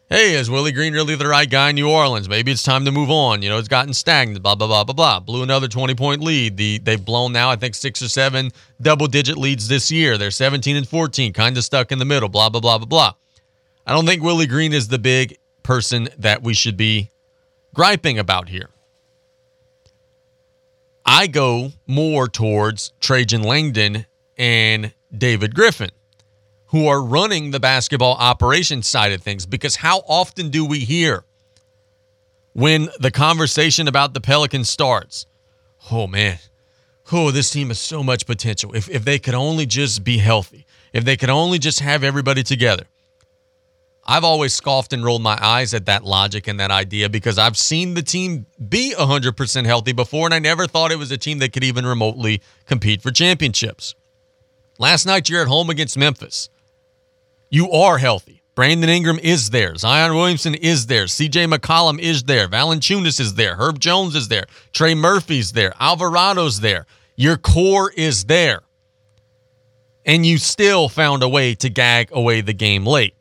Hey, is Willie Green really the right guy in New Orleans? Maybe it's time to move on. You know, it's gotten stagnant, blah, blah, blah, blah, blah. Blew another 20 point lead. The, they've blown now, I think, six or seven double digit leads this year. They're 17 and 14, kind of stuck in the middle, blah, blah, blah, blah, blah. I don't think Willie Green is the big person that we should be griping about here. I go more towards Trajan Langdon and David Griffin, who are running the basketball operations side of things. Because how often do we hear when the conversation about the Pelicans starts? Oh, man. Oh, this team has so much potential. If, if they could only just be healthy, if they could only just have everybody together. I've always scoffed and rolled my eyes at that logic and that idea because I've seen the team be 100% healthy before, and I never thought it was a team that could even remotely compete for championships. Last night, you're at home against Memphis. You are healthy. Brandon Ingram is there. Zion Williamson is there. CJ McCollum is there. Valanciunas is there. Herb Jones is there. Trey Murphy's there. Alvarado's there. Your core is there. And you still found a way to gag away the game late.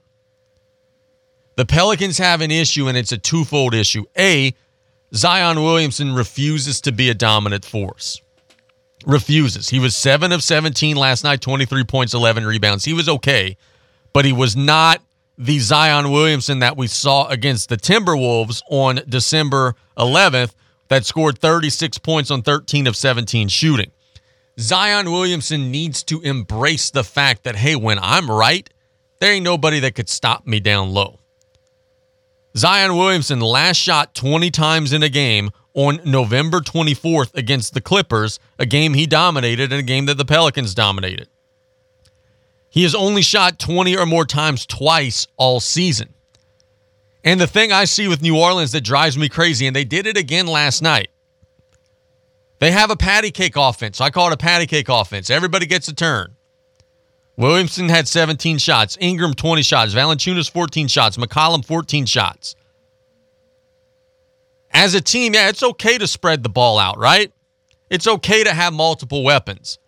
The Pelicans have an issue, and it's a twofold issue. A, Zion Williamson refuses to be a dominant force. Refuses. He was 7 of 17 last night, 23 points, 11 rebounds. He was okay, but he was not the Zion Williamson that we saw against the Timberwolves on December 11th that scored 36 points on 13 of 17 shooting. Zion Williamson needs to embrace the fact that, hey, when I'm right, there ain't nobody that could stop me down low. Zion Williamson last shot 20 times in a game on November 24th against the Clippers, a game he dominated and a game that the Pelicans dominated. He has only shot 20 or more times twice all season. And the thing I see with New Orleans that drives me crazy, and they did it again last night. They have a patty cake offense. I call it a patty cake offense. Everybody gets a turn. Williamson had 17 shots. Ingram 20 shots. Valanciunas 14 shots. McCollum 14 shots. As a team, yeah, it's okay to spread the ball out, right? It's okay to have multiple weapons.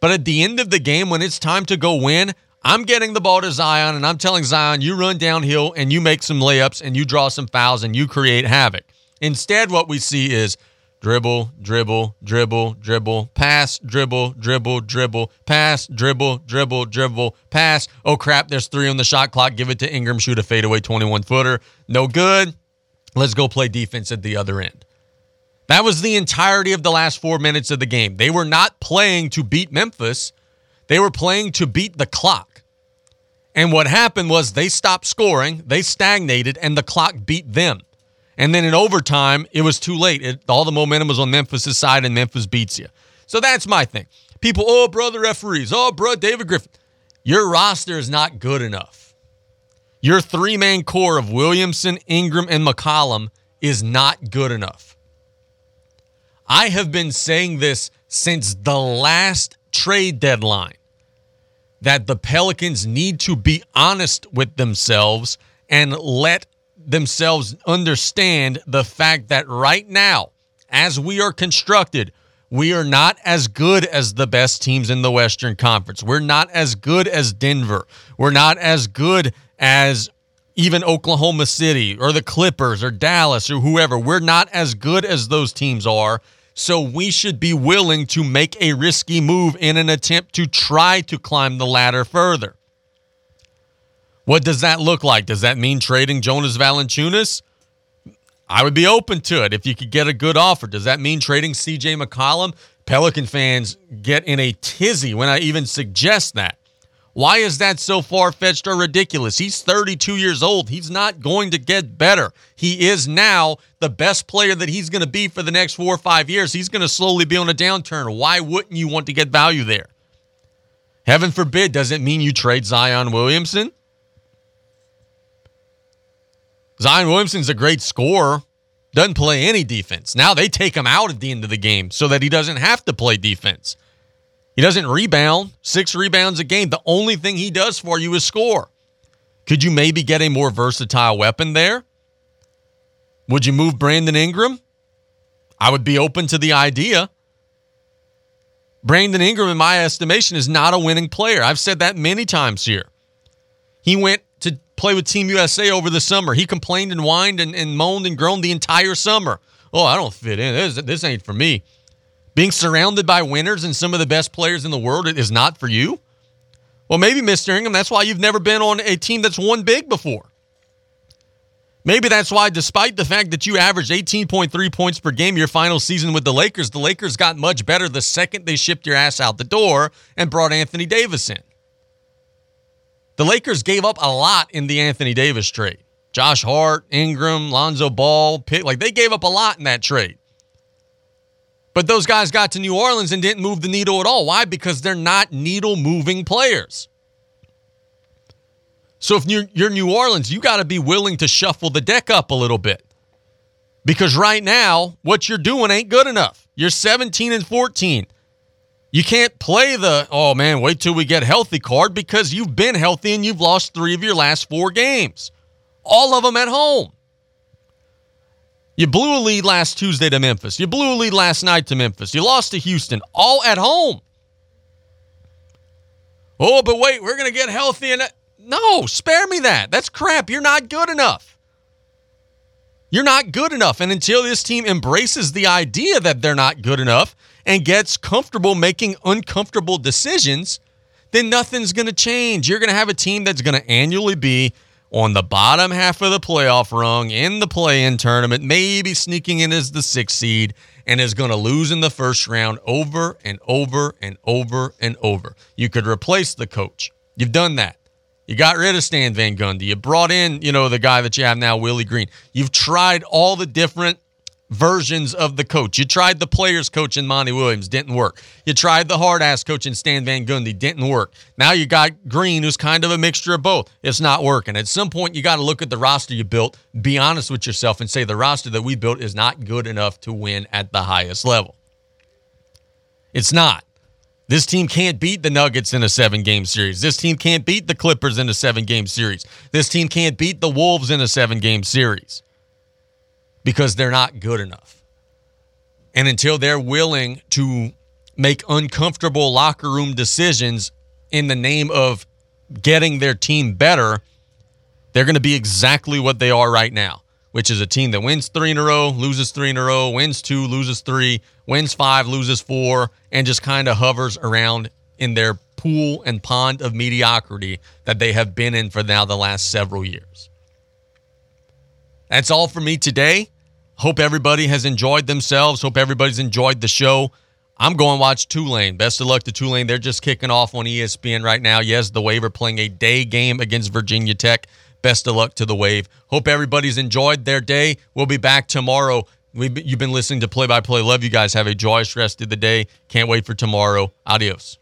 But at the end of the game, when it's time to go win, I'm getting the ball to Zion and I'm telling Zion, you run downhill and you make some layups and you draw some fouls and you create havoc. Instead, what we see is dribble, dribble, dribble, dribble, pass, dribble, dribble, dribble, pass, dribble, dribble, dribble, pass. Oh crap, there's three on the shot clock. Give it to Ingram, shoot a fadeaway 21 footer. No good. Let's go play defense at the other end. That was the entirety of the last four minutes of the game. They were not playing to beat Memphis, they were playing to beat the clock. And what happened was they stopped scoring, they stagnated, and the clock beat them. And then in overtime, it was too late. It, all the momentum was on Memphis' side, and Memphis beats you. So that's my thing. People, oh, brother referees, oh, bro, David Griffin. Your roster is not good enough. Your three man core of Williamson, Ingram, and McCollum is not good enough. I have been saying this since the last trade deadline that the Pelicans need to be honest with themselves and let themselves understand the fact that right now, as we are constructed, we are not as good as the best teams in the Western Conference. We're not as good as Denver. We're not as good as even Oklahoma City or the Clippers or Dallas or whoever. We're not as good as those teams are. So we should be willing to make a risky move in an attempt to try to climb the ladder further. What does that look like? Does that mean trading Jonas Valanciunas? I would be open to it if you could get a good offer. Does that mean trading CJ McCollum? Pelican fans get in a tizzy when I even suggest that. Why is that so far fetched or ridiculous? He's 32 years old. He's not going to get better. He is now the best player that he's going to be for the next four or five years. He's going to slowly be on a downturn. Why wouldn't you want to get value there? Heaven forbid, doesn't mean you trade Zion Williamson. Zion Williamson's a great scorer, doesn't play any defense. Now they take him out at the end of the game so that he doesn't have to play defense. He doesn't rebound, six rebounds a game. The only thing he does for you is score. Could you maybe get a more versatile weapon there? Would you move Brandon Ingram? I would be open to the idea. Brandon Ingram, in my estimation, is not a winning player. I've said that many times here. He went to play with Team USA over the summer. He complained and whined and, and moaned and groaned the entire summer. Oh, I don't fit in. This, this ain't for me. Being surrounded by winners and some of the best players in the world is not for you. Well, maybe, Mr. Ingram, that's why you've never been on a team that's won big before. Maybe that's why, despite the fact that you averaged 18.3 points per game your final season with the Lakers, the Lakers got much better the second they shipped your ass out the door and brought Anthony Davis in. The Lakers gave up a lot in the Anthony Davis trade. Josh Hart, Ingram, Lonzo Ball, Pitt, like they gave up a lot in that trade. But those guys got to New Orleans and didn't move the needle at all. Why? Because they're not needle moving players. So if you're, you're New Orleans, you got to be willing to shuffle the deck up a little bit. Because right now, what you're doing ain't good enough. You're 17 and 14. You can't play the, oh man, wait till we get healthy card because you've been healthy and you've lost three of your last four games, all of them at home. You blew a lead last Tuesday to Memphis. You blew a lead last night to Memphis. You lost to Houston, all at home. Oh, but wait, we're going to get healthy and no, spare me that. That's crap. You're not good enough. You're not good enough. And until this team embraces the idea that they're not good enough and gets comfortable making uncomfortable decisions, then nothing's going to change. You're going to have a team that's going to annually be on the bottom half of the playoff rung in the play in tournament, maybe sneaking in as the sixth seed, and is going to lose in the first round over and over and over and over. You could replace the coach. You've done that. You got rid of Stan Van Gundy. You brought in, you know, the guy that you have now, Willie Green. You've tried all the different versions of the coach. You tried the players coach in Monty Williams, didn't work. You tried the hard ass coach in Stan Van Gundy, didn't work. Now you got Green, who's kind of a mixture of both. It's not working. At some point, you got to look at the roster you built, be honest with yourself, and say the roster that we built is not good enough to win at the highest level. It's not. This team can't beat the Nuggets in a seven game series. This team can't beat the Clippers in a seven game series. This team can't beat the Wolves in a seven game series because they're not good enough. And until they're willing to make uncomfortable locker room decisions in the name of getting their team better, they're going to be exactly what they are right now which is a team that wins three in a row, loses three in a row, wins two, loses three, wins five, loses four, and just kind of hovers around in their pool and pond of mediocrity that they have been in for now the last several years. That's all for me today. Hope everybody has enjoyed themselves. Hope everybody's enjoyed the show. I'm going to watch Tulane. Best of luck to Tulane. They're just kicking off on ESPN right now. Yes, the Wave are playing a day game against Virginia Tech. Best of luck to the Wave. Hope everybody's enjoyed their day. We'll be back tomorrow. We've, you've been listening to Play by Play. Love you guys. Have a joyous rest of the day. Can't wait for tomorrow. Adios.